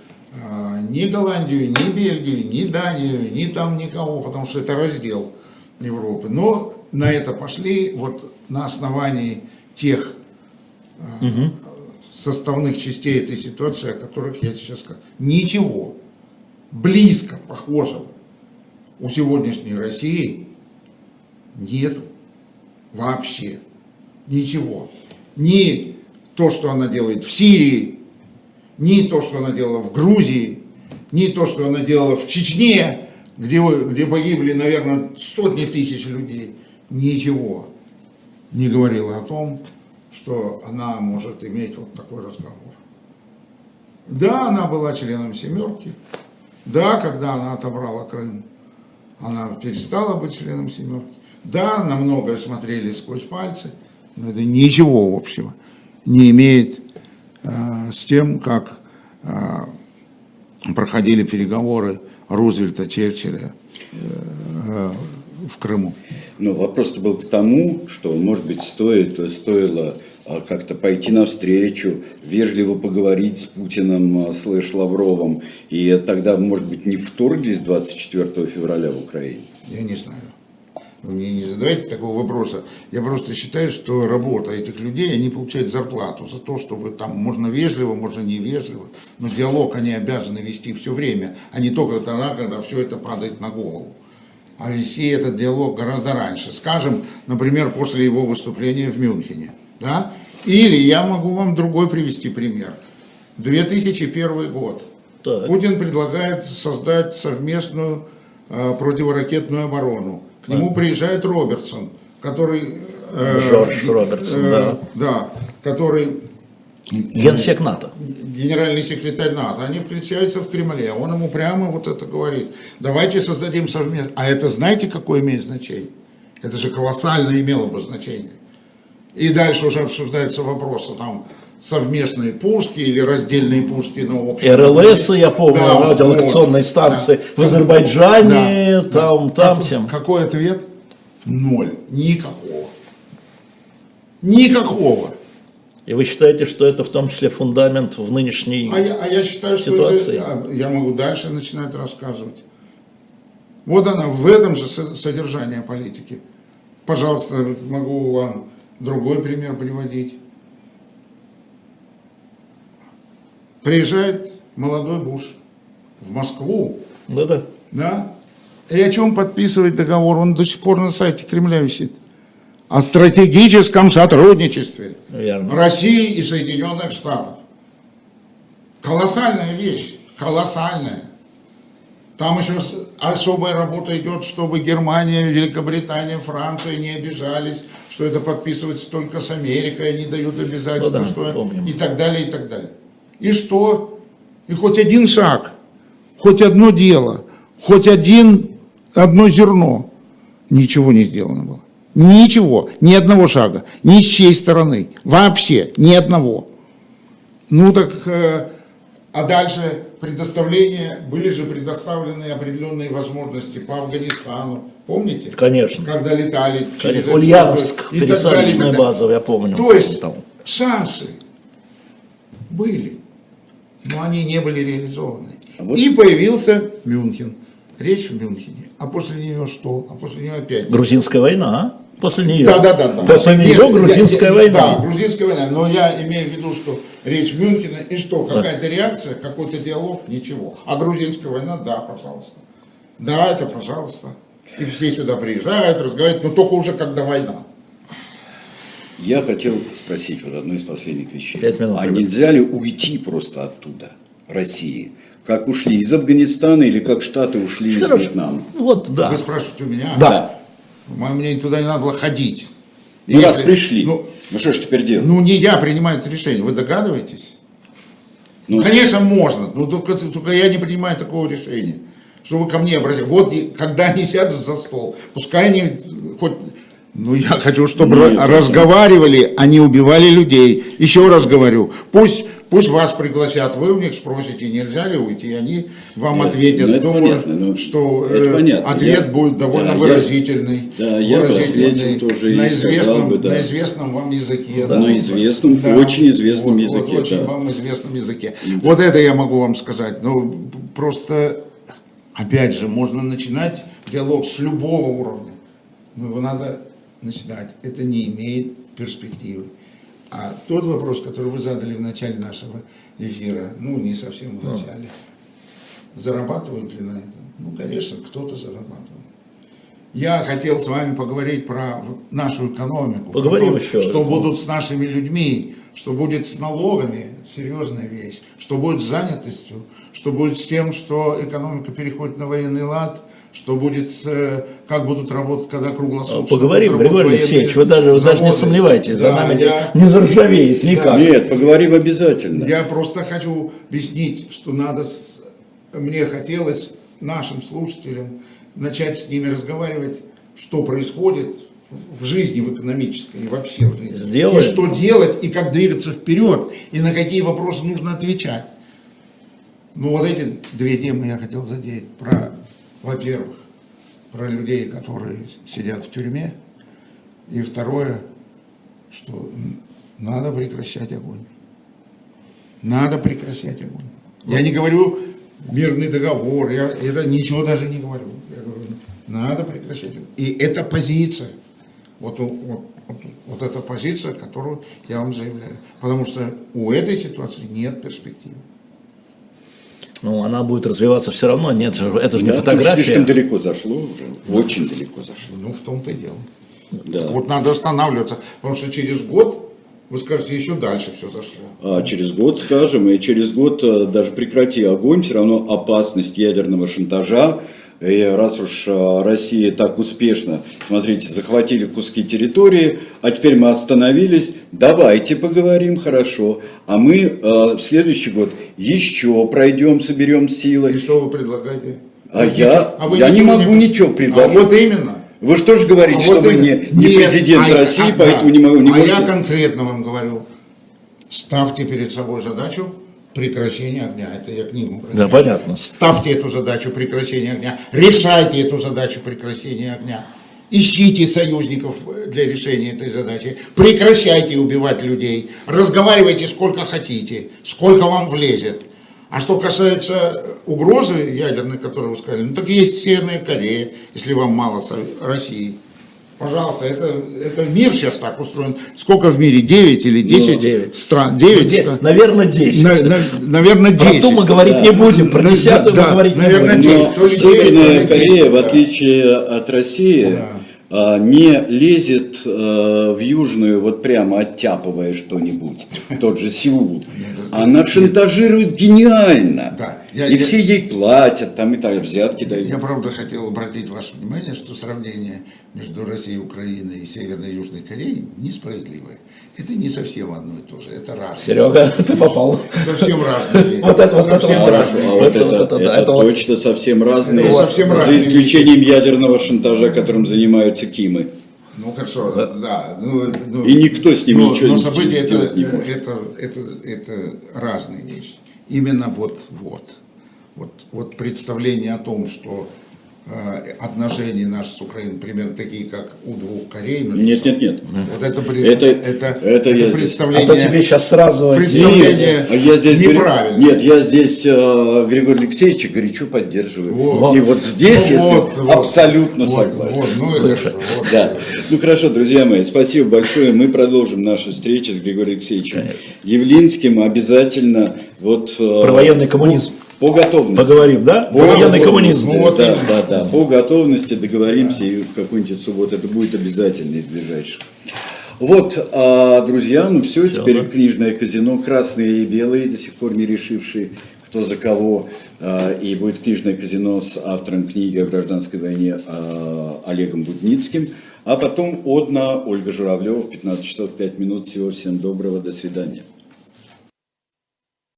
C: ни Голландию, ни Бельгию, ни Данию, ни там никого, потому что это раздел Европы. Но на это пошли вот на основании тех угу. составных частей этой ситуации, о которых я сейчас сказал. Ничего близко похожего у сегодняшней России нет вообще. Ничего. Ни то, что она делает в Сирии, ни то, что она делала в Грузии, ни то, что она делала в Чечне, где, где погибли, наверное, сотни тысяч людей. Ничего не говорила о том, что она может иметь вот такой разговор. Да, она была членом семерки. Да, когда она отобрала Крым, она перестала быть членом семерки. Да, на многое смотрели сквозь пальцы, но это ничего общего не имеет с тем, как э, проходили переговоры Рузвельта, Черчилля э, в Крыму.
B: Но вопрос был к тому, что, может быть, стоит, стоило как-то пойти навстречу, вежливо поговорить с Путиным слэш Лавровым, и тогда, может быть, не вторглись 24 февраля в Украине?
C: Я не знаю. Мне не задавайте такого вопроса. Я просто считаю, что работа этих людей, они получают зарплату за то, чтобы там можно вежливо, можно невежливо, но диалог они обязаны вести все время, а не только тогда, когда все это падает на голову. А вести этот диалог гораздо раньше. Скажем, например, после его выступления в Мюнхене. Да? Или я могу вам другой привести пример. 2001 год. Так. Путин предлагает создать совместную э, противоракетную оборону к нему приезжает Робертсон, который...
D: Э, Джордж Робертсон, э, да.
C: Да, который...
D: Генсек НАТО.
C: Генеральный секретарь НАТО. Они включаются в Кремле. Он ему прямо вот это говорит. Давайте создадим совместно. А это знаете, какое имеет значение? Это же колоссально имело бы значение. И дальше уже обсуждаются вопросы там совместные пушки или раздельные пушки, но общем,
D: РЛС, я помню, да, радиолокационные вот, станции да. в Азербайджане, да, там, да. там, всем.
C: Какой ответ? Ноль. Никакого. Никакого.
D: И вы считаете, что это в том числе фундамент в нынешней
C: а я, а я считаю, ситуации? что это, я могу дальше начинать рассказывать. Вот она, в этом же содержание политики. Пожалуйста, могу вам другой пример приводить. Приезжает молодой Буш в Москву.
D: Да-да.
C: Да. И о чем подписывает договор? Он до сих пор на сайте Кремля висит. О стратегическом сотрудничестве Верно. России и Соединенных Штатов. Колоссальная вещь. Колоссальная. Там еще особая работа идет, чтобы Германия, Великобритания, Франция не обижались, что это подписывается только с Америкой, они дают обязательства, ну да, что помним. и так далее, и так далее. И что? И хоть один шаг, хоть одно дело, хоть один, одно зерно, ничего не сделано было. Ничего, ни одного шага, ни с чьей стороны, вообще ни одного. Ну так, э, а дальше предоставление, были же предоставлены определенные возможности по Афганистану, помните?
D: Конечно.
C: Когда летали
D: через Конечно. Ульяновск, и пересадочная база, я помню.
C: То есть там. шансы были но они не были реализованы. А вот... И появился Мюнхен. Речь в Мюнхене. А после нее что? А после нее опять...
D: Грузинская война, а? После нее.
C: Да, да, да. да.
D: После Нет, нее грузинская я, война.
C: Да, грузинская война. Но я имею в виду, что речь в Мюнхене, и что, какая-то реакция, какой-то диалог, ничего. А грузинская война, да, пожалуйста. Да, это пожалуйста. И все сюда приезжают, разговаривают, но только уже когда война.
B: Я хотел спросить вот одну из последних вещей. минут. А нельзя ли уйти просто оттуда, России? Как ушли из Афганистана или как Штаты ушли Хорошо. из Вьетнама?
C: Вот, да. Вы спрашиваете у меня?
B: Да.
C: Мне туда не надо было ходить.
B: Ну, Если... раз пришли, ну, ну что ж теперь делать?
C: Ну, не я принимаю это решение, вы догадываетесь? Ну, Конечно, можно, но только, только я не принимаю такого решения. Что вы ко мне обратитесь. Вот когда они сядут за стол, пускай они хоть ну, я хочу, чтобы Нет, разговаривали, а не убивали людей. Еще раз говорю, пусть Пусть вас пригласят, вы у них спросите, нельзя ли уйти, и они вам
B: Нет,
C: ответят.
B: ну, это
C: Думаю,
B: понятно, ну,
C: что
B: это
C: э,
B: понятно.
C: ответ
B: Я-
C: будет довольно
B: да, я-
C: выразительный.
B: да, я
C: выразительный
B: тоже
C: на, известном,
B: бы, да.
C: на известном вам языке.
B: Да, на известном, очень известном
C: вот,
B: языке,
C: Вот, очень
B: да.
C: вам известном языке. Вот это я могу вам сказать. Ну, просто, опять же, можно начинать диалог с любого уровня. Но его надо начинать. Это не имеет перспективы. А тот вопрос, который вы задали в начале нашего эфира, ну, не совсем в начале, зарабатывают ли на этом? Ну, конечно, кто-то зарабатывает. Я хотел с вами поговорить про нашу экономику. про
D: Поговорим
C: то,
D: еще.
C: Что будут с нашими людьми, что будет с налогами, серьезная вещь, что будет с занятостью, что будет с тем, что экономика переходит на военный лад, что будет, с, э, как будут работать, когда круглосуточно.
D: Поговорим,
C: будут работать
D: Григорий Алексеевич, вы даже, вы даже не сомневайтесь, за
C: Да,
D: нами
C: я-
D: не заржавеет никак.
B: Нет, поговорим обязательно.
C: я просто хочу объяснить, что надо, с- мне хотелось нашим слушателям начать с ними разговаривать, что происходит в в жизни, в экономической и вообще в жизни.
D: Сделаем.
C: И что делать, и как двигаться вперед, и на какие вопросы нужно отвечать. Ну вот эти две темы я хотел задеть. Про, во-первых, про людей, которые сидят в тюрьме. И второе, что надо прекращать огонь. Надо прекращать огонь. Я не говорю мирный договор, я это ничего даже не говорю. Я говорю, надо прекращать огонь. И это позиция. Вот, вот, вот, вот эта позиция, которую я вам заявляю. Потому что у этой ситуации нет перспективы.
D: Ну, она будет развиваться все равно, нет, это же не
B: Да,
D: фотография.
B: слишком далеко зашло уже, очень далеко зашло.
C: Ну, в том-то и дело.
B: Да.
C: Вот надо останавливаться, потому что через год, вы скажете, еще дальше все зашло.
B: А через год скажем, и через год э, даже прекрати огонь, все равно опасность ядерного шантажа. И раз уж э, Россия так успешно, смотрите, захватили куски территории, а теперь мы остановились, давайте поговорим хорошо. А мы э, в следующий год еще пройдем, соберем
C: И
B: силы.
C: что вы предлагаете?
B: А
C: Вы
B: я-
C: а вы
B: я не могу ничего предложить.
C: А вот именно.
B: Вы же тоже говорите,
C: А
B: что
C: вот
B: вы не, не
C: Нет,
B: президент
C: а
B: России,
C: а,
B: поэтому
C: да.
B: не, могу, не
C: а
B: можете.
C: я конкретно вам говорю, ставьте перед собой задачу прекращения огня. Это я к ним обращаюсь.
D: Да, понятно.
C: Ставьте эту задачу прекращения огня, решайте эту задачу прекращения огня. Ищите союзников для решения этой задачи. Прекращайте убивать людей. Разговаривайте сколько хотите, сколько вам влезет. А что касается угрозы ядерной, которую вы сказали, ну так есть Северная Корея, если вам мало России. Пожалуйста, это, это мир сейчас так устроен. Сколько в мире? 9 или 10
D: девять.
C: стран? 9
D: Де-
C: стран.
D: Наверное, 10.
C: На- на- наверное, 10.
D: Про ту мы говорить не будем, про
C: Да,
D: десятую
C: да,
D: мы говорить
C: наверное,
D: не будем.
C: девять.
B: Но
C: То ли
B: Северная Корея,
C: десять,
B: в
C: да.
B: отличие от России, а, не лезет э, в Южную, вот прямо оттяпывая что-нибудь, [LAUGHS] тот же Сеул. Она шантажирует гениально.
C: Да. Я-
B: и
C: я-
B: все ей платят, там и так взятки дают.
C: Я, правда, хотел обратить ваше внимание, что сравнение между Россией, Украиной и Северной и Южной Кореей несправедливое. Это не совсем одно и то же, это разные.
D: Серега, [LAUGHS] ты попал.
C: Совсем разные. [LAUGHS]
D: Вот это вот
C: совсем разные.
B: а вот
D: Это
B: это, точно совсем разные,
C: Это совсем
B: за
C: разные
B: исключением ядерного шантажа, которым занимаются Кимы.
C: Ну хорошо, да. ну, ну,
B: И никто с ними
C: но,
B: ничего
C: но
B: не
C: события это,
B: сделать не может.
C: это, это, это разные вещи. Именно вот, вот, вот, вот представление о том, что отношения наши с Украиной примерно такие, как у двух Корей.
B: Нет,
C: собой.
B: нет, нет.
C: Вот это, при-
B: Это-
C: это,
B: это я здесь-
D: А
C: представление.
D: то тебе сейчас сразу...
C: Представление
B: Нет, а я здесь
C: неправильно.
B: нет, я здесь э, Григория Алексеевича горячо поддерживаю.
C: Вот.
B: И вот здесь
C: Ну,
B: ним
C: вот,
B: абсолютно
C: Вот,
B: согласен.
C: Вот, ну хорошо. вот.
B: Да. Ну хорошо, друзья мои, спасибо большое. Мы продолжим наши встречи с Григорием Алексеевичем Явлинским. Обязательно вот э,
D: Про военный коммунизм.
B: По готовности.
D: Поговорим, да?
B: По
D: Военный
B: готовности.
D: коммунизм.
C: Ну, вот
B: да, да, да. По готовности договоримся и в какую-нибудь субботу это будет обязательно из ближайших. Вот, а, друзья, ну все, теперь
D: да.
B: книжное казино, красные и белые, до сих пор не решившие, кто за кого. А, И будет книжное казино с автором книги о гражданской войне а, Олегом Будницким. А потом одна Ольга Журавлева, 15 часов 5 минут. Всего всем доброго, до свидания.